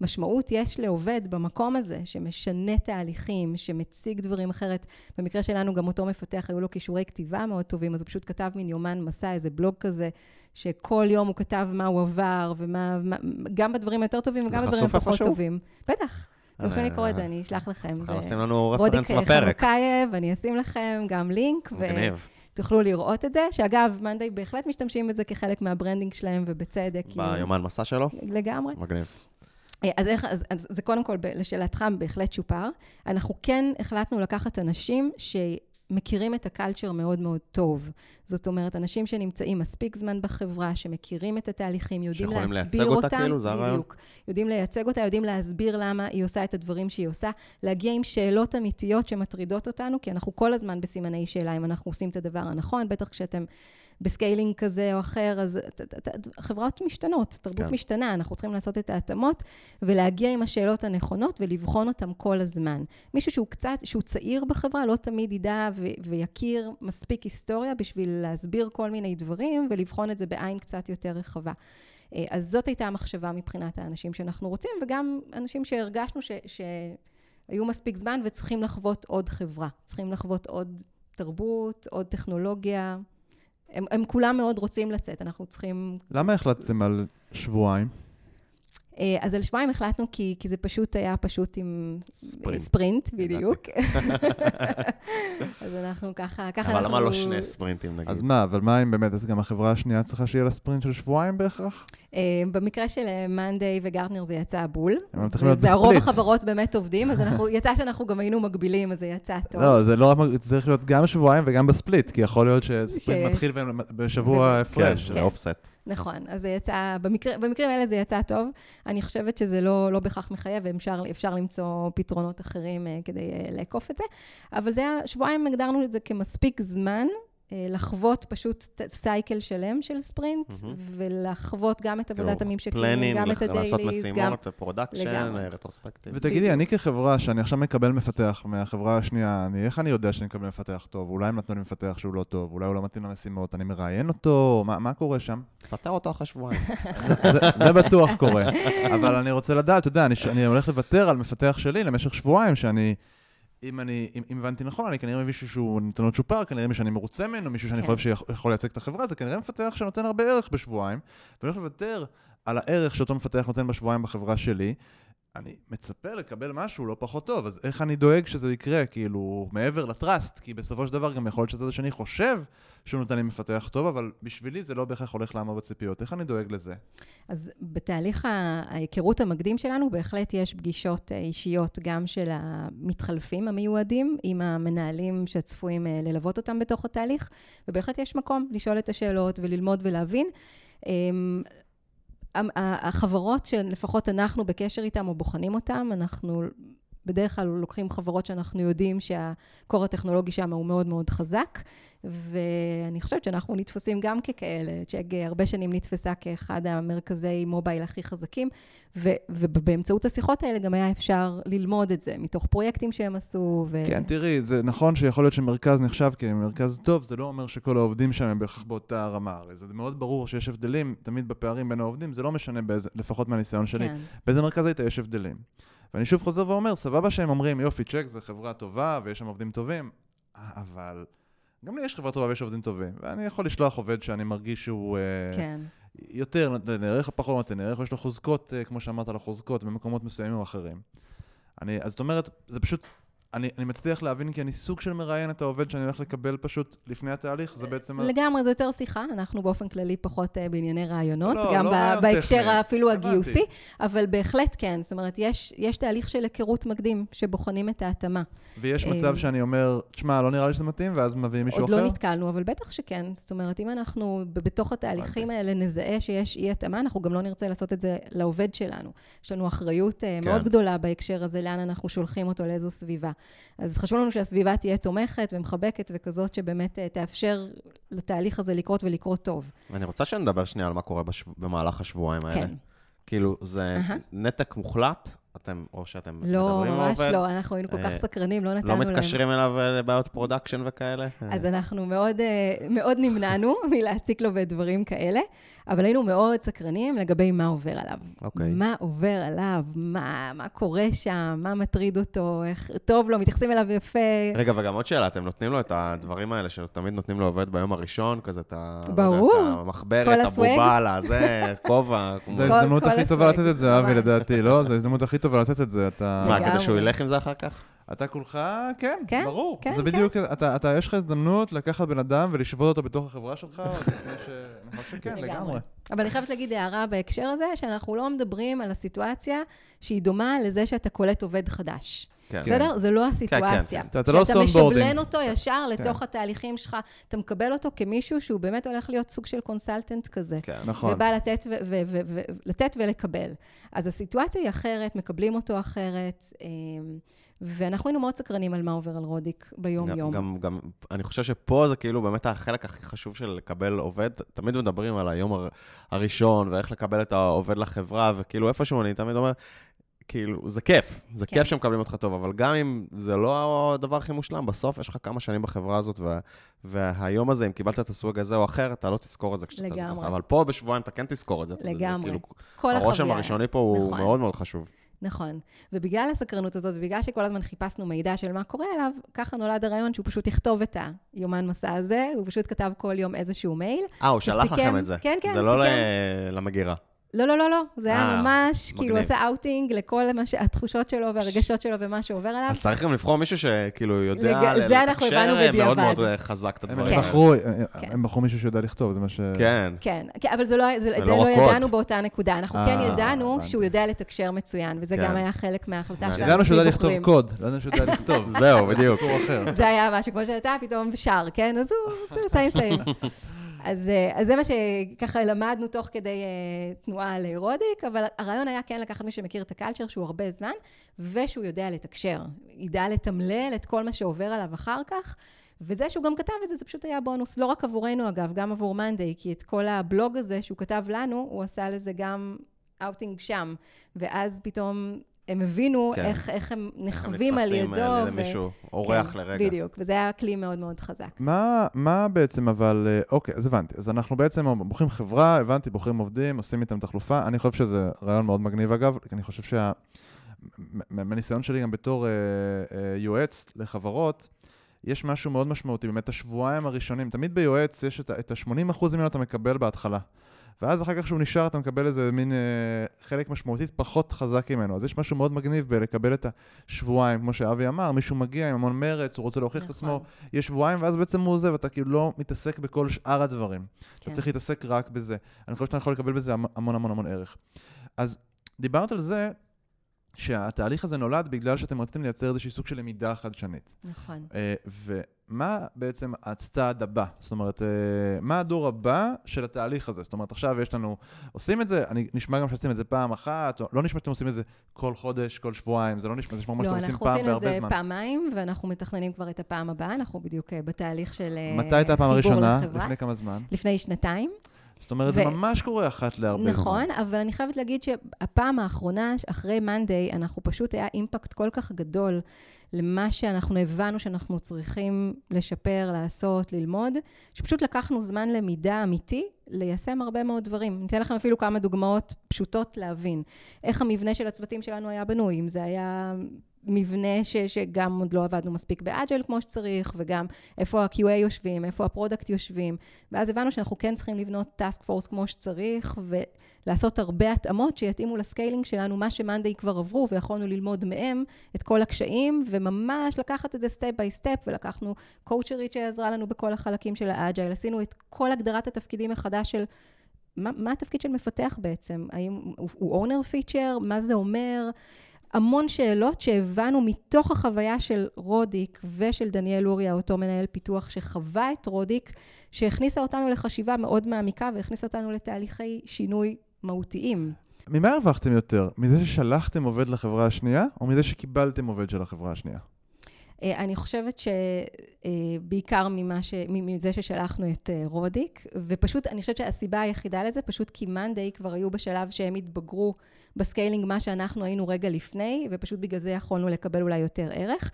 משמעות יש לעובד במקום הזה, שמשנה תהליכים, שמציג דברים אחרת. במקרה שלנו, גם אותו מפתח, היו לו כישורי כתיבה מאוד טובים, אז הוא פשוט כתב מין יומן מסע, איזה בלוג כזה, שכל יום הוא כתב מה הוא עבר, ומה, מה, גם בדברים היותר טובים וגם בדברים הפחות? טובים. בטח. אתם יכולים אה, לקרוא את זה, אני אשלח לכם. צריכה לשים לנו רודיק reference בפרק. חנוכייב, אני אשים לכם גם לינק, מגניב. ותוכלו לראות את זה, שאגב, Monday בהחלט משתמשים בזה כחלק מה branding שלהם, ובצדק. ביומן מסע שלו? לגמרי. מגניב. אה, אז, איך, אז, אז זה קודם כל, לשאלתך, בהחלט שופר. אנחנו כן החלטנו לקחת אנשים שמכירים את ה culture מאוד מאוד טוב. זאת אומרת, אנשים שנמצאים מספיק זמן בחברה, שמכירים את התהליכים, יודעים שיכולים להסביר לייצג אותה, אותם. כאילו? זה הרעיון? בדיוק. יודעים לייצג אותה, יודעים להסביר למה היא עושה את הדברים שהיא עושה, להגיע עם שאלות אמיתיות שמטרידות אותנו, כי אנחנו כל הזמן בסימני שאלה אם אנחנו עושים את הדבר הנכון, בטח כשאתם ב scaling כזה או אחר, אז חברות משתנות, תרבות כן. משתנה, אנחנו צריכים לעשות את ההתאמות ולהגיע עם השאלות הנכונות ולבחון אותן כל הזמן. מישהו שהוא קצת, שהוא צעיר בחברה, לא תמיד ידע ו- ויכיר מספיק היסטוריה בשביל להסביר כל מיני דברים ולבחון את זה בעין קצת יותר רחבה. אה, אז זאת הייתה המחשבה מבחינת האנשים שאנחנו רוצים, וגם אנשים שהרגשנו ש... שהיו מספיק זמן וצריכים לחוות עוד חברה, צריכים לחוות עוד תרבות, עוד טכנולוגיה. הם, הם כולם מאוד רוצים לצאת, אנחנו צריכים... למה החלטתם על שבועיים? אה, אז על שבועיים החלטנו כי, כי זה פשוט היה פשוט עם ספרינט. ספרינט בדיוק. אז אנחנו ככה, ככה אבל אנחנו... למה לא שני ספרינטים נגיד? אז מה, אבל מה אם באמת, אז גם החברה השנייה צריכה שיהיה לה ספרינט של שבועיים בהכרח? אה, במקרה של מאנדיי וגרטנר זה יצא בול. הם צריכים להיות והרוב בספליט. החברות באמת עובדים, אז אנחנו, יצא שאנחנו גם היינו מגבילים, אז זה יצא טוב. לא, זה לא רק, זה צריך להיות גם שבועיים וגם בספליט, כי יכול להיות שספרינט ש- מתחיל בשבוע כן, הפרש. כן, אופסט. נכון, אז זה יצא, במקרה, במקרים האלה זה יצא טוב. אני חושבת שזה לא, לא בהכרח מחייב, ואפשר אפשר למצוא פתרונות אחרים uh, כדי uh, לעקוף את זה. אבל זה היה, שבועיים הגדרנו את זה כמספיק זמן. Uh, לחוות פשוט cycle שלם של ספרינט, מהמם. ולחוות גם את עבודת הממשקים, planning, גם את לעשות ה dailies, גם... משימות, production. retrospective. ותגידי. אני כחברה, שאני עכשיו מקבל מפתח מהחברה השנייה, אני, איך אני יודע שאני מקבל מפתח טוב? אולי הם נתנו לי מפתח שהוא לא טוב, אולי הוא לא מתאים למשימות, אני מראיין אותו, מה, מה קורה שם? תפטר אותו אחרי שבועיים. זה, זה בטוח קורה. אבל אני רוצה לדעת, אתה יודע, אני, אני הולך לוותר על מפתח שלי למשך שבועיים, שאני אם אני, אם, אם הבנתי נכון, אני כנראה מישהו שהוא נותן לו צ'ופר, כנראה מישהו שאני מרוצה ממנו, מישהו שאני כן. חושב שיכול לייצג את החברה, זה כנראה מפתח שנותן הרבה ערך בשבועיים, ואני הולך לוותר על הערך שאותו מפתח נותן בשבועיים בחברה שלי. אני מצפה לקבל משהו לא פחות טוב, אז איך אני דואג שזה יקרה, כאילו, מעבר לטראסט, כי בסופו של דבר גם יכול להיות שזה שאני חושב שהוא נותן לי מפתח טוב, אבל בשבילי זה לא בהכרח הולך לעמוד בציפיות. איך אני דואג לזה? אז בתהליך ההיכרות המקדים שלנו, בהחלט יש פגישות אה, אישיות גם של המתחלפים המיועדים, עם המנהלים שצפויים אה, ללוות אותם בתוך התהליך, ובהחלט יש מקום לשאול את השאלות וללמוד ולהבין. אמ, החברות שלפחות אנחנו בקשר איתן או בוחנים אותן, אנחנו בדרך כלל לוקחים חברות שאנחנו יודעים שהקור הטכנולוגי שם הוא מאוד מאוד חזק, ואני חושבת שאנחנו נתפסים גם ככאלה. צ'אג הרבה שנים נתפסה כאחד המרכזי מובייל הכי חזקים, ו- ובאמצעות השיחות האלה גם היה אפשר ללמוד את זה, מתוך פרויקטים שהם עשו. ו... כן, תראי, זה נכון שיכול להיות שמרכז נחשב כמרכז טוב, זה לא אומר שכל העובדים שם הם בהכרח באותה רמה. הרי זה מאוד ברור שיש הבדלים תמיד בפערים בין העובדים, זה לא משנה באיזה, לפחות מהניסיון שלי. כן. באיזה מרכז היית יש הבדלים. ואני שוב חוזר ואומר, סבבה שהם אומרים, יופי, צ'ק זה חברה טובה ויש שם עובדים טובים, אבל גם לי יש חברה טובה ויש עובדים טובים. ואני יכול לשלוח עובד שאני מרגיש שהוא אה, כן. יותר נותן ערך פחות נותן ערך, יש לו חוזקות, אה, כמו שאמרת, לו חוזקות במקומות מסוימים או אחרים. אני, אז זאת אומרת, זה פשוט, אני, אני מצליח להבין כי אני סוג של מראיין את העובד שאני הולך לקבל פשוט לפני התהליך, זה בעצם... לגמרי, זו יותר שיחה, אנחנו באופן כללי פחות אה, בענייני רעיונות, לא, גם לא ב- בהקשר טכני. אפילו. הגיוסי, אבל בהחלט כן, זאת אומרת, יש, יש תהליך של היכרות מקדים, שבוחנים את ההתאמה. ויש אה, מצב שאני אומר, תשמע, לא נראה לי שזה מתאים, ואז מביאים מישהו עוד אחר? לא נתקלנו, אבל בטח שכן. זאת אומרת, אם אנחנו בתוך התהליכים האלה נזהה שיש אי-התאמה, אנחנו גם לא נרצה לעשות את זה לעובד שלנו. יש לנו אחריות אה, כן. מאוד גדולה בהקשר הזה, לאן אנחנו שולחים אותו, לאיזו סביבה. אז חשוב לנו שהסביבה תהיה תומכת ומחבקת וכזאת שבאמת אה, תאפשר לתהליך הזה לקרות ולקרות טוב. ואני רוצה שנדבר שנייה על מה קורה בשב... במהלך השבועיים האלה. כן. כאילו, זה אהה. נתק מוחלט, אתם, או שאתם לא, מדברים עם ממש העובד, לא, אנחנו היינו כל כך אה, סקרנים, לא נתנו לא להם. מתקשרים אליו אה, לבעיות production וכאלה? אז אנחנו מאוד, אה, מאוד נמנענו מלהציק לו בדברים כאלה, אבל היינו מאוד סקרנים לגבי מה עובר עליו. אוקיי. מה עובר עליו, מה, מה קורה שם, מה מטריד אותו, איך טוב לו, מתייחסים אליו יפה. רגע, וגם עוד שאלה, אתם נותנים לו את הדברים האלה שתמיד נותנים לעובד ביום הראשון, כזה את ה... לא יודע, ברור. את המחברת. הבובלה, זה, כובע. זו כל- ההזדמנות הכי טובה לתת את זה, אבי, ממש. לדעתי, לא? זו ההזדמנות הכי טובה לתת את זה. אתה... מה. כדי שהוא ילך עם זה אחר כך? אתה כולך, כן, כן, ברור. כן, זה כן. בדיוק, אתה, אתה, יש לך הזדמנות לקחת בן אדם ולשבות אותו בתוך החברה שלך, ש... אני חושב שכן, לגמרי. אבל אני חייבת להגיד הערה בהקשר הזה, שאנחנו לא מדברים על הסיטואציה שהיא דומה לזה שאתה קולט עובד חדש. כן. בסדר? זה לא הסיטואציה. אתה- אתה לא עושה שאתה. משבלן אותו ישר כן. לתוך התהליכים שלך, אתה מקבל אותו כמישהו שהוא באמת הולך להיות סוג של קונסלטנט כזה. כן. נכון. ובא לתת, ו- ו- ו- ו- לתת ולקבל. אז הסיטואציה היא אחרת, מקבלים אותו אחרת, אמ, ואנחנו היינו מאוד סקרנים על מה עובר על רודיק ביום-יום. גם, גם, גם, אני חושב שפה זה כאילו באמת החלק הכי חשוב של לקבל עובד. תמיד מדברים על היום הר, הראשון, ואיך לקבל את העובד לחברה, וכאילו איפשהו אני תמיד אומר, כאילו, זה כיף, זה כן. כיף שמקבלים אותך טוב, אבל גם אם זה לא הדבר הכי מושלם, בסוף יש לך כמה שנים בחברה הזאת, ו, והיום הזה, אם קיבלת את ה swag הזה או אחר, אתה לא תזכור את זה כשאתה לגמרי. ככה. אבל פה בשבועיים אתה כן תזכור את זה. זה לגמרי. כאילו, כל הרושם החוויה. הראשוני פה הוא נכון. מאוד מאוד חשוב. נכון. ובגלל הסקרנות הזאת, ובגלל שכל הזמן חיפשנו מידע של מה קורה עליו, ככה נולד הרעיון שהוא פשוט יכתוב את היומן מסע הזה, הוא פשוט כתב כל יום איזשהו מייל. אה, הוא שלח לכם את זה. כן, כן, זה לא סיכם. ל- למגירה. לא, לא, לא, לא, זה היה אה, ממש, מגניב. כאילו, הוא עשה אאוטינג לכל מה ש- התחושות שלו והרגשות שלו ומה שעובר עליו. אז צריך גם לבחור מישהו שכאילו יודע לג- זה אנחנו הבנו לתקשר מאוד בדיעבד. מאוד אה, חזק את הם הדברים. כן. האלה. בחרו, כן. הם בחרו מישהו שיודע לכתוב, זה מה ש... כן. כן, כן, אבל זה לא, זה, את זה לא. ידענו באותה נקודה. אנחנו אה, כן ידענו הבנתי. שהוא יודע לתקשר מצוין, וזה כן. גם היה חלק מההחלטה. שלנו. ידענו שהוא יודע לכתוב. קוד, לא ידענו שהוא יודע לכתוב. זהו, בדיוק. זה היה משהו, כמו שאתה פתאום שר, כן? אז הוא סיים סיים. אז, אה, אז זה מה שככה למדנו תוך כדי uh, תנועה לרודיק, אבל הרעיון היה כן לקחת מי שמכיר את הקלצ'ר, שהוא הרבה זמן, ושהוא יודע לתקשר. ידע לתמלל את כל מה שעובר עליו אחר כך. וזה שהוא גם כתב את זה, זה פשוט היה בונוס, לא רק עבורנו אגב, גם עבור Monday, כי את כל הבלוג הזה שהוא כתב לנו, הוא עשה לזה גם אאוטינג שם. ואז פתאום הם הבינו כן. איך, איך הם נחווים על נתפסים, ידו. אה, ו- למישהו, אורח כן, לרגע. בדיוק, וזה היה כלי מאוד מאוד חזק. מה, מה בעצם אבל, אה, אוקיי, אז הבנתי. אז אנחנו בעצם בוחרים חברה, הבנתי, בוחרים עובדים, עושים איתם תחלופה. אני חושב שזה רעיון מאוד מגניב אגב, כי אני חושב מהניסיון שלי גם בתור uh, uh, יועץ לחברות, יש משהו מאוד משמעותי, באמת השבועיים הראשונים, תמיד ביועץ יש את ה-80% ממנו אתה מקבל בהתחלה. ואז אחר כך שהוא נשאר אתה מקבל איזה מין אה, חלק משמעותית פחות חזק ממנו. אז יש משהו מאוד מגניב בלקבל את השבועיים, כמו שאבי אמר, מישהו מגיע עם המון מרץ, הוא רוצה להוכיח נכון. את עצמו, נכון. יש שבועיים ואז בעצם הוא עוזב, אתה כאילו לא מתעסק בכל שאר הדברים. כן. אתה צריך להתעסק רק בזה. אני חושב שאתה יכול לקבל בזה המון המון המון ערך. אז דיברת על זה שהתהליך הזה נולד בגלל שאתם רציתם לייצר איזשהי סוג של למידה חדשנית. נכון. Uh, ומה בעצם הצעד הבא? זאת אומרת, uh, מה הדור הבא של התהליך הזה? זאת אומרת, עכשיו יש לנו, עושים את זה, אני נשמע גם שעושים את זה פעם אחת, לא נשמע שאתם עושים את זה כל חודש, כל שבועיים, זה לא נשמע, זה נשמע ממש שאתם עושים פעם בהרבה זמן. לא, אנחנו עשינו את זה פעמיים, ואנחנו מתכננים כבר את הפעם הבאה, אנחנו בדיוק uh, בתהליך של חיבור לחברה. מתי הייתה הפעם הראשונה? לפני כמה זמן? לפני שנתיים. זאת אומרת, ו... זה ממש קורה אחת להרבה נכון, זמן. נכון, אבל אני חייבת להגיד שהפעם האחרונה, אחרי מאנדיי, אנחנו פשוט, היה אימפקט כל כך גדול למה שאנחנו הבנו שאנחנו צריכים לשפר, לעשות, ללמוד, שפשוט לקחנו זמן למידה אמיתי ליישם הרבה מאוד דברים. אני אתן לכם אפילו כמה דוגמאות פשוטות להבין. איך המבנה של הצוותים שלנו היה בנוי, אם זה היה מבנה ש, שגם עוד לא עבדנו מספיק באג'ל כמו שצריך, וגם איפה ה-QA יושבים, איפה ה product יושבים. ואז הבנו שאנחנו כן צריכים לבנות task force כמו שצריך, ולעשות הרבה התאמות שיתאימו ל scaling שלנו, מה ש Monday כבר עברו, ויכולנו ללמוד מהם את כל הקשיים, וממש לקחת את זה step by step, ולקחנו קואוצ'רית שעזרה לנו בכל החלקים של ה agile. עשינו את כל הגדרת התפקידים מחדש של... מה, מה התפקיד של מפתח בעצם? האם הוא owner feature? מה זה אומר? המון שאלות שהבנו מתוך החוויה של רודיק ושל דניאל אוריה, אותו מנהל פיתוח שחווה את רודיק, שהכניסה אותנו לחשיבה מאוד מעמיקה והכניסה אותנו לתהליכי שינוי מהותיים. ממה הרווחתם יותר? מזה ששלחתם עובד לחברה השנייה, או מזה שקיבלתם עובד של החברה השנייה? אה, אני חושבת שבעיקר אה, ש... מזה ששלחנו את אה, רודיק, ופשוט, אני חושבת שהסיבה היחידה לזה, פשוט כי Monday כבר היו בשלב שהם התבגרו ב scaling מה שאנחנו היינו רגע לפני, ופשוט בגלל זה יכולנו לקבל אולי יותר ערך.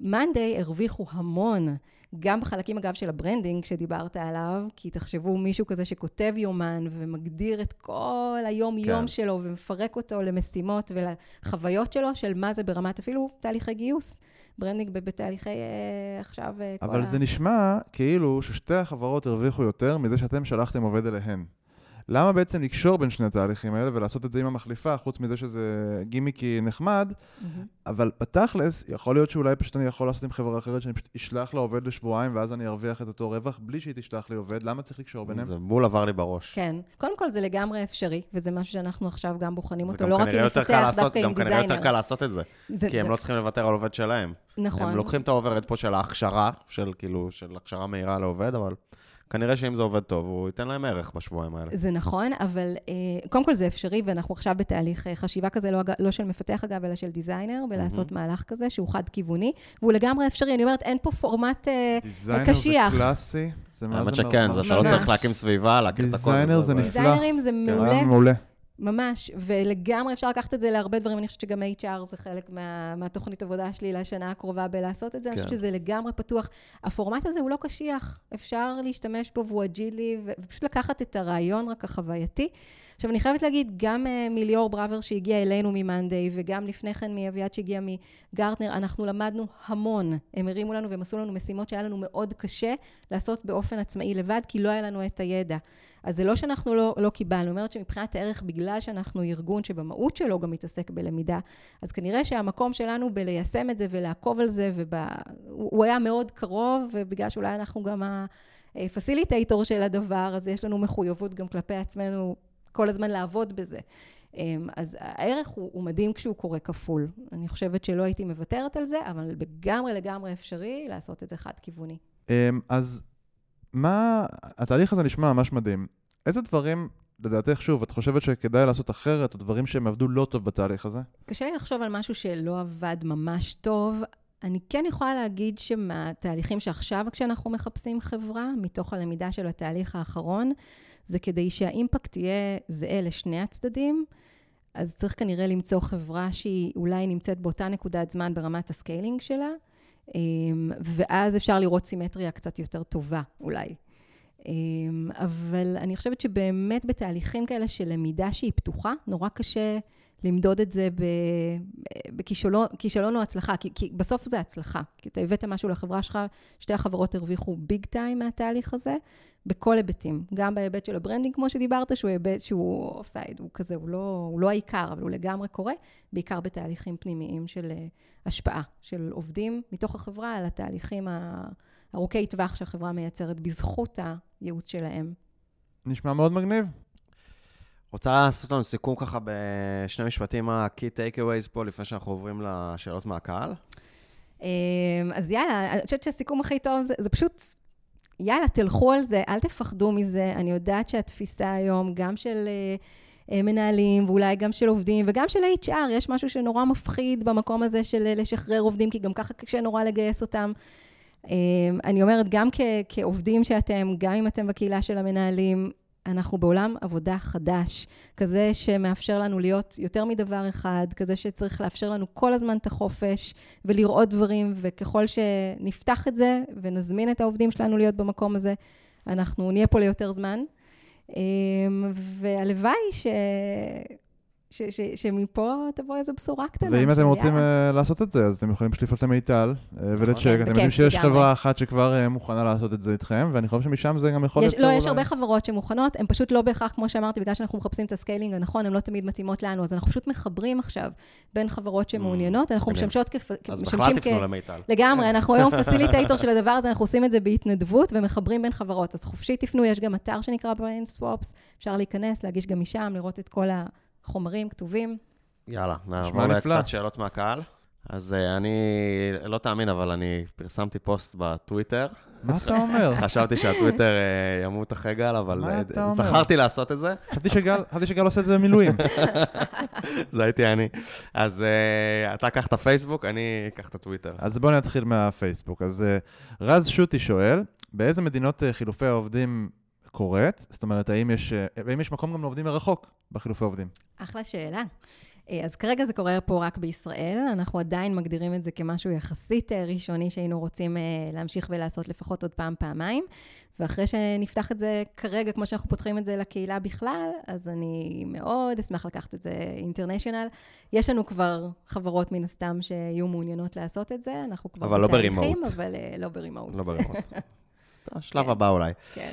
monday הרוויחו המון, גם בחלקים אגב של ה branding שדיברת עליו, כי תחשבו מישהו כזה שכותב יומן ומגדיר את כל היום-יום כן. שלו ומפרק אותו למשימות ולחוויות שלו של מה זה ברמת אפילו תהליכי גיוס. branding בתהליכי אה, עכשיו... אה, אבל זה. נשמע כאילו ששתי החברות הרוויחו יותר מזה שאתם שלחתם עובד אליהן. למה בעצם לקשור בין שני התהליכים האלה ולעשות את זה עם המחליפה, חוץ מזה שזה גימיקי נחמד, mm-hmm. אבל בתכלס, יכול להיות שאולי פשוט אני יכול לעשות עם חברה אחרת שאני פשוט אשלח לה עובד לשבועיים ואז אני ארוויח את אותו רווח בלי שהיא תשלח לי עובד, למה צריך לקשור ביניהם? זה בול עבר לי בראש. כן, קודם כל זה לגמרי אפשרי, וזה משהו שאנחנו עכשיו גם בוחנים אותו, לא רק עם מפתח, דווקא עם דיזיינר. גם כנראה יותר קל לעשות את זה, זה כי זה... הם לא צריכים לוותר על עובד שלהם. נכון. הם לוקחים את העובד פה של ההכשרה, של כאילו, של הכשרה מהירה לעובד, אבל... כנראה שאם זה עובד טוב, הוא ייתן להם ערך בשבועיים האלה. זה נכון, אבל uh, קודם כל זה אפשרי, ואנחנו עכשיו בתהליך uh, חשיבה כזה, לא, לא של מפתח אגב, אלא של designer, ולעשות mm-hmm. מהלך כזה שהוא חד-כיווני, והוא לגמרי אפשרי. אני אומרת, אין פה פורמט designer קשיח. designer זה קלאסי. האמת שכן, אתה לא צריך להקים סביבה, להקים את הכל. designer זה נפלא. דיזיינרים זה מעולה. ממש, ולגמרי אפשר לקחת את זה להרבה דברים, אני חושבת שגם HR זה חלק מה, מהתוכנית עבודה שלי לשנה הקרובה בלעשות את זה, כן. אני חושבת שזה לגמרי פתוח. הפורמט הזה הוא לא קשיח, אפשר להשתמש בו והוא אג'ילי, ופשוט לקחת את הרעיון רק החווייתי. עכשיו, אני חייבת להגיד, גם uh, מליאור בראבר שהגיע אלינו ממאנדיי, וגם לפני כן מאביעד שהגיע מגרטנר, אנחנו למדנו המון. הם הרימו לנו והם עשו לנו משימות שהיה לנו מאוד קשה לעשות באופן עצמאי לבד, כי לא היה לנו את הידע. אז זה לא שאנחנו לא, לא קיבלנו, אני אומרת שמבחינת הערך, בגלל שאנחנו ארגון שבמהות שלו גם מתעסק בלמידה, אז כנראה שהמקום שלנו בליישם את זה ולעקוב על זה, ובא, הוא היה מאוד קרוב, ובגלל שאולי אנחנו גם הפסיליטייטור של הדבר, אז יש לנו מחויבות גם כלפי עצמנו כל הזמן לעבוד בזה. אמ, אז הערך הוא, הוא מדהים כשהוא קורה כפול. אני חושבת שלא הייתי מוותרת על זה, אבל לגמרי לגמרי אפשרי לעשות את זה חד-כיווני. אמ, אז מה, התהליך הזה נשמע ממש מדהים. איזה דברים, לדעתך, שוב, את חושבת שכדאי לעשות אחרת, או דברים שהם עבדו לא טוב בתהליך הזה? קשה לי לחשוב על משהו שלא עבד ממש טוב. אני כן יכולה להגיד שמהתהליכים שעכשיו, כשאנחנו מחפשים חברה, מתוך הלמידה של התהליך האחרון, זה כדי שה impact יהיה זהה לשני הצדדים. אז צריך כנראה למצוא חברה שהיא אולי נמצאת באותה נקודת זמן ברמת ה scaling שלה, אמ, ואז אפשר לראות סימטריה קצת יותר טובה, אולי. אמ, אבל אני חושבת שבאמת בתהליכים כאלה של למידה שהיא פתוחה, נורא קשה למדוד את זה בכישלון או הצלחה, כי, כי בסוף זה הצלחה. כי אתה הבאת משהו לחברה שלך, שתי החברות הרוויחו big time מהתהליך הזה, בכל היבטים. גם בהיבט של ה branding, כמו שדיברת, שהוא היבט שהוא off side, הוא כזה, הוא לא, הוא לא העיקר, אבל הוא לגמרי קורה, בעיקר בתהליכים פנימיים של uh, השפעה, של עובדים מתוך החברה על התהליכים ארוכי טווח שהחברה מייצרת בזכות הייעוץ שלהם. נשמע מאוד מגניב. רוצה לעשות לנו סיכום ככה בשני משפטים, ה-key takeaways פה, לפני שאנחנו עוברים לשאלות מהקהל? אמ, אז יאללה, אני חושבת שהסיכום הכי טוב זה, זה פשוט, יאללה, תלכו על זה, אל תפחדו מזה. אני יודעת שהתפיסה היום, גם של uh, מנהלים, ואולי גם של עובדים, וגם של HR, יש משהו שנורא מפחיד במקום הזה של לשחרר עובדים, כי גם ככה קשה נורא לגייס אותם. אני אומרת, גם כ- כעובדים שאתם, גם אם אתם בקהילה של המנהלים, אנחנו בעולם עבודה חדש, כזה שמאפשר לנו להיות יותר מדבר אחד, כזה שצריך לאפשר לנו כל הזמן את החופש ולראות דברים, וככל שנפתח את זה ונזמין את העובדים שלנו להיות במקום הזה, אנחנו נהיה פה ליותר זמן. אמ, והלוואי ש... ש, ש, שמפה תבוא איזו בשורה קטנה. ואם אתם רוצים uh, לעשות את זה, אז אתם יכולים פשוט לפנות למיטל uh, ולצ'ק. כן, אתם יודעים שיש חברה אחת שכבר uh, מוכנה לעשות את זה איתכם, ואני חושב שמשם זה גם יכול לייצר... לא, יש הרבה חברות שמוכנות, הן פשוט לא בהכרח, כמו שאמרתי, בגלל שאנחנו מחפשים את ה scaling הנכון, הן לא תמיד מתאימות לנו, אז אנחנו פשוט מחברים עכשיו בין חברות שמעוניינות, אנחנו משמשות כ... אז בכלל תפנו למיטל. לגמרי, אנחנו היום facilitator של הדבר הזה, אנחנו עושים את זה בהתנדבות ומחברים בין חברות. אז חופשי תפנו, יש גם אתר שנקרא Brain Swaps, אפשר להיכנס, להגיש גם משם, לראות את כל ה... חומרים כתובים. יאללה, נעבור לקצת שאלות מהקהל. אז uh, אני, לא תאמין, אבל אני פרסמתי פוסט בטוויטר. מה אתה אומר? חשבתי שהטוויטר uh, ימות אחרי גל, אבל uh, זכרתי לעשות את זה. חשבתי שגל עושה את זה במילואים. זה הייתי אני. אז uh, אתה קח את הפייסבוק, אני אקח את הטוויטר. אז בואו נתחיל מהפייסבוק. אז uh, רז שוטי שואל, באיזה מדינות uh, חילופי העובדים קורית? זאת אומרת, האם יש, האם יש מקום גם לעובדים מרחוק בחילופי עובדים? אחלה שאלה. אה, אז כרגע זה קורה פה רק בישראל, אנחנו עדיין מגדירים את זה כמשהו יחסית אה, ראשוני שהיינו רוצים אה, להמשיך ולעשות לפחות עוד פעם, פעמיים. ואחרי שנפתח את זה כרגע, כמו שאנחנו פותחים את זה לקהילה בכלל, אז אני מאוד אשמח לקחת את זה אינטרנשיונל. יש לנו כבר חברות מן הסתם שיהיו מעוניינות לעשות את זה, אנחנו כבר אבל לא ברימוט. אבל לא ב remote. לא ב remote. השלב. הבא אולי. כן.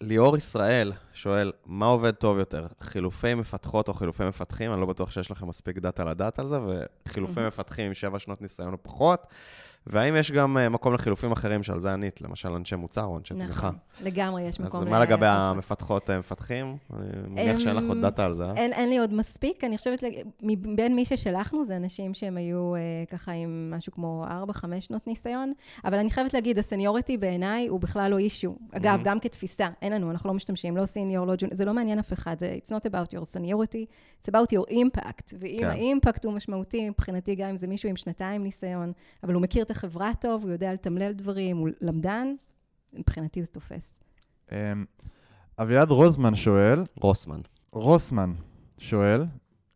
ליאור ישראל שואל, מה עובד טוב יותר, חילופי מפתחות או חילופי מפתחים? אני לא בטוח שיש לכם מספיק data לדעת על זה, וחילופי מפתחים עם שבע שנות ניסיון או פחות. והאם יש גם אה, מקום לחילופים אחרים שעל זה ענית, למשל אנשי מוצר או אנשי תמיכה? נכון, לגמרי יש מקום. אז מה לגבי המפתחות מפתחים? אני מניח שאין לך עוד אמ, data על זה. אה? אין לי עוד מספיק, אני חושבת, מבין מי ששלחנו, זה אנשים שהם היו אה, ככה עם משהו כמו 4-5 שנות ניסיון, אבל אני חייבת להגיד, הסניוריטי בעיניי הוא בכלל לא אישיו. אגב, גם כתפיסה, אין לנו, אנחנו לא משתמשים, לא סיניור, לא ג'וניור, זה לא מעניין אף אחד, זה it's not about your seniority, it's about your impact. ואם כן. האימפקט הוא משמעותי, מבחינתי גם אם זה מישהו עם שנתיים ניסיון, אבל הוא מכיר את החברה טוב, הוא יודע לתמלל דברים, הוא למדן, מבחינתי זה תופס. אמ, אביעד רוזמן שואל, רוסמן. רוסמן שואל,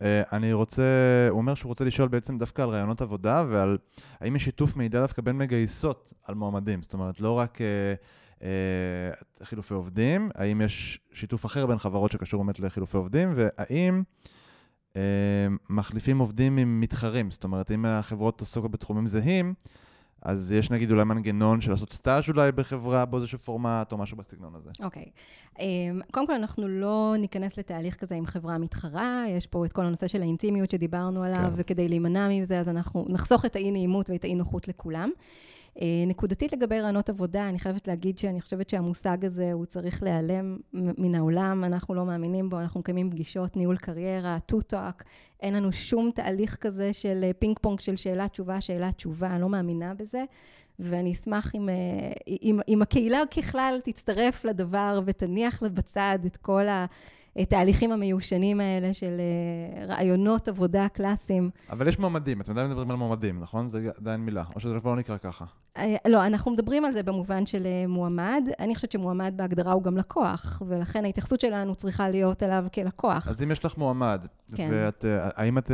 אה, אני רוצה, הוא אומר שהוא רוצה לשאול בעצם דווקא על רעיונות עבודה ועל האם יש שיתוף מידע דווקא בין מגייסות על מועמדים, זאת אומרת, לא רק אה, אה, חילופי עובדים, האם יש שיתוף אחר בין חברות שקשור באמת לחילופי עובדים, והאם מחליפים עובדים עם מתחרים, זאת אומרת, אם החברות עוסקות בתחומים זהים, אז יש נגיד אולי מנגנון של לעשות סטאז' אולי בחברה באיזשהו פורמט או משהו בסגנון הזה. אוקיי. Okay. אמ, um, קודם כל, אנחנו לא ניכנס לתהליך כזה עם חברה מתחרה, יש פה את כל הנושא של האינטימיות שדיברנו עליו, כן. וכדי להימנע מזה, אז אנחנו נחסוך את האי-נעימות ואת האי-נוחות לכולם. אה, נקודתית לגבי ראיונות עבודה, אני חייבת להגיד שאני חושבת שהמושג הזה, הוא צריך להיעלם מן העולם, אנחנו לא מאמינים בו, אנחנו מקיימים פגישות, ניהול קריירה, to talk, אין לנו שום תהליך כזה של פינג אה, פונג של שאלה תשובה, שאלה תשובה, אני לא מאמינה בזה. ואני אשמח אם, אה, אם, אם הקהילה ככלל תצטרף לדבר ותניח בצד את כל. התהליכים המיושנים האלה של רעיונות עבודה קלאסיים. אבל יש מועמדים, אתם עדיין מדברים על מועמדים, נכון? זה עדיין מילה, או שזה לא נקרא ככה. אה, לא, אנחנו מדברים על זה במובן של אה, מועמד. אני חושבת שמועמד בהגדרה הוא גם לקוח, ולכן ההתייחסות שלנו צריכה להיות אליו כלקוח. אז אם יש לך מועמד, כן. ואת, אה, האם את,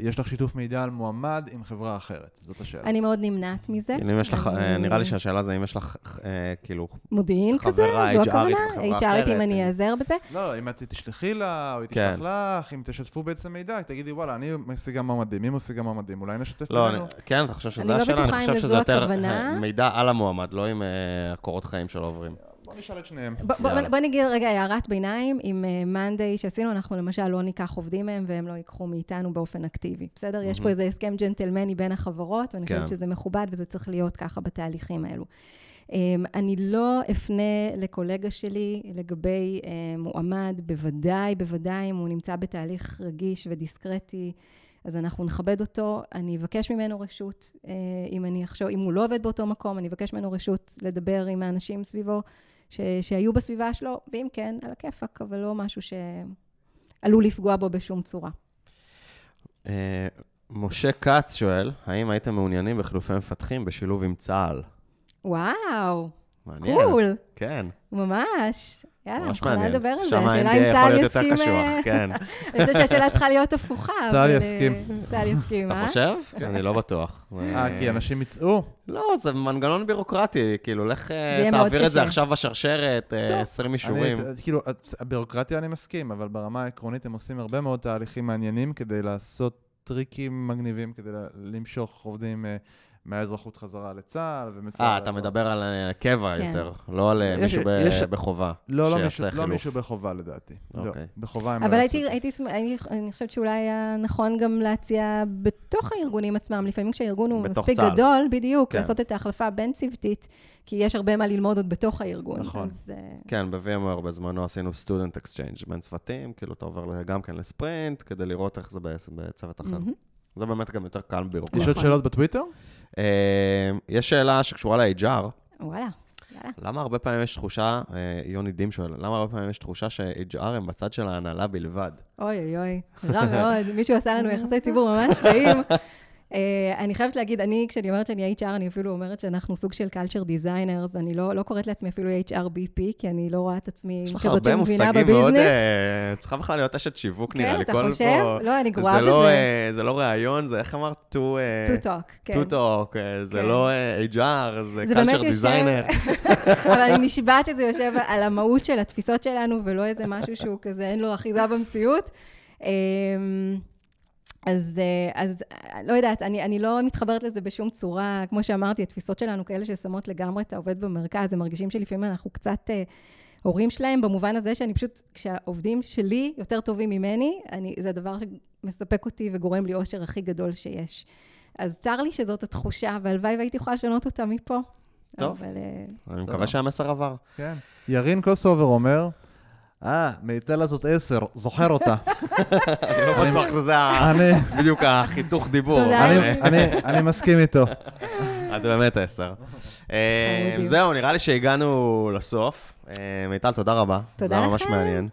יש לך שיתוף מידע על מועמד עם חברה אחרת? זאת השאלה. אני מאוד נמנעת מזה. כאילו, אם יש לך, אני- אה, נראה לי שהשאלה זה אם יש לך, כאילו, מודיעין כזה, זו HRית הכוונה? HRית אם אני. אעזר בזה. לא, אם את תשלחי לה, או היא כן. תשלח לך, אם תשתפו בעצם מידע, תגידי, וואלה, אני משיגה מועמדים, מי משיגה מועמדים, אולי נשתף לא, בינינו. אני- כן, אתה חושב שזה לא השאלה? אני בטוחה אם חושב שזה לזו יותר הכוונה. אה, מידע על המועמד, לא עם אה, הקורות חיים שלו עוברים. בוא נשאל את שניהם. בוא- בוא. בוא נגיד רגע הערת ביניים, עם מאנדיי שעשינו, אנחנו למשל לא ניקח עובדים מהם והם לא ייקחו מאיתנו באופן אקטיבי, בסדר? יש פה. איזה הסכם ג'נטלמני בין החברות, ואני כן. חושבת שזה מכובד וזה צריך להיות ככה בתהליכים האלו. אמ, אני לא אפנה לקולגה שלי לגבי אה, מועמד, בוודאי, בוודאי, אם הוא נמצא בתהליך רגיש ודיסקרטי, אז אנחנו נכבד אותו. אני אבקש ממנו רשות, אה, אם אני אחשוב, אם הוא לא עובד באותו מקום, אני אבקש ממנו רשות לדבר עם האנשים סביבו, ש, שהיו בסביבה שלו, ואם כן, על הכיפאק, אבל לא משהו שעלול לפגוע בו בשום צורה. אה, משה כץ שואל, האם הייתם מעוניינים בחילופי מפתחים בשילוב עם צה"ל? וואו, מעניין. קול, כן, ממש. יאללה, ממש מעניין. לדבר על זה. שם השאלה אם יכול צה"ל להיות יותר יסכים... קשוח, אה, כן. אני חושבת שהשאלה צריכה להיות הפוכה. צה"ל אבל, יסכים. אה, צה"ל יסכים, אתה אה? חושב? אני לא בטוח. אה, כי אנשים יצאו? לא, זה מנגנון בירוקרטי, כאילו, לך אה, תעביר את זה. עכשיו בשרשרת, אה, טוב. 20 אני, אישורים. כאילו, הבירוקרטיה אני מסכים, אבל ברמה העקרונית הם עושים הרבה מאוד תהליכים מעניינים כדי לעשות טריקים מגניבים, כדי למשוך עובדים אה, מהאזרחות חזרה לצה"ל ומצה"ל. אה, אתה מדבר על אה, קבע כן. יותר, לא על אה, יש- מישהו ב- יש- בחובה. לא, לא שיעשה מישהו, לא חילוף. מישהו בחובה לדעתי. לא, אוקיי. בחובה הם לא אבל יעשו הייתי. הייתי, אני, אני חושבת שאולי היה נכון גם להציע בתוך הארגונים עצמם, לפעמים כשהארגון הוא מספיק צה"ל. גדול, בדיוק, כן. לעשות את ההחלפה בין-צוותית, כי יש הרבה מה ללמוד עוד בתוך הארגון. נכון. אז, אה, כן, ב-VMware בזמנו עשינו student exchange בין צוותים, כאילו אתה עובר גם כן לספרינט, כדי לראות איך זה בצוות אחר. מהמם. זה באמת גם יותר קל בירוקרטי. יש עוד. שאלות בטוויטר? אה, יש שאלה שקשורה ל-HR, וואלה, יאללה. למה הרבה פעמים יש תחושה, אה, יוני דים שואל, למה הרבה פעמים יש תחושה ש-HR הם בצד של ההנהלה בלבד? אוי אוי אוי, רע מאוד. מישהו עשה לנו יחסי ציבור ממש רעים. אה, אני חייבת להגיד, אני, כשאני אומרת שאני HR, אני אפילו אומרת שאנחנו סוג של culture designers, אני לא, לא קוראת לעצמי אפילו HRBP, כי אני לא רואה את עצמי יש לך כזאת הרבה שמבינה מושגים מאוד... בביזנס. אה, צריכה בכלל להיות אשת שיווק, נראה כן, לי. אתה כל חושב? פה- לא, אני גרועה לא, בזה. אה, זה לא ראיון, זה איך אמרת? to... אה, to talk, כן. to talk, אה, זה כן. לא אה, HR, זה זה culture designer. אבל אני נשבעת שזה יושב על המהות של התפיסות שלנו, ולא איזה משהו שהוא כזה, אין לו אחיזה במציאות. אז, אה, אז אה, לא יודעת, אני, אני לא מתחברת לזה בשום צורה. כמו שאמרתי, התפיסות שלנו כאלה ששמות לגמרי את העובד במרכז, הם מרגישים שלפעמים אנחנו קצת אה, הורים שלהם, במובן הזה שאני פשוט, כשהעובדים שלי יותר טובים ממני, אני, זה הדבר שמספק אותי וגורם לי אושר הכי גדול שיש. אז צר לי שזאת התחושה, והלוואי והייתי יכולה לשנות אותה מפה. טוב. אבל, אני מקווה שהמסר עבר. כן. ירין קוסובר אומר, אה, מיטל הזאת עשר, זוכר אותה. אני לא בטוח שזה בדיוק החיתוך דיבור. אני, אה, מסכים איתו. את באמת עשר. אה. זהו, נראה לי שהגענו לסוף. אה, מיטל, תודה רבה. תודה זה היה ממש לכם. מעניין.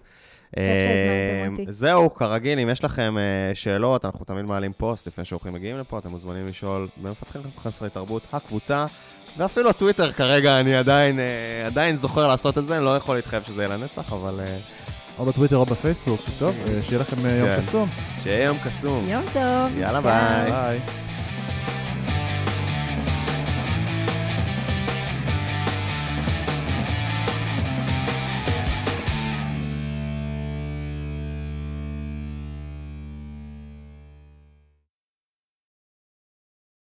אה. זהו, כרגיל, אם יש לכם אה, שאלות, אנחנו תמיד מעלים פוסט לפני שאורחים מגיעים לפה, אתם מוזמנים לשאול במפתחים חסרי תרבות, הקבוצה, ואפילו הטוויטר כרגע, אני עדיין, אה, עדיין זוכר לעשות את זה, אני לא יכול להתחייב שזה יהיה לנצח, אבל אה, או בטוויטר או בפייסבוק. טוב, אה, שיהיה לכם יום כן. קסום. שיהיה יום קסום. יום טוב. יאללה. ביי. ביי.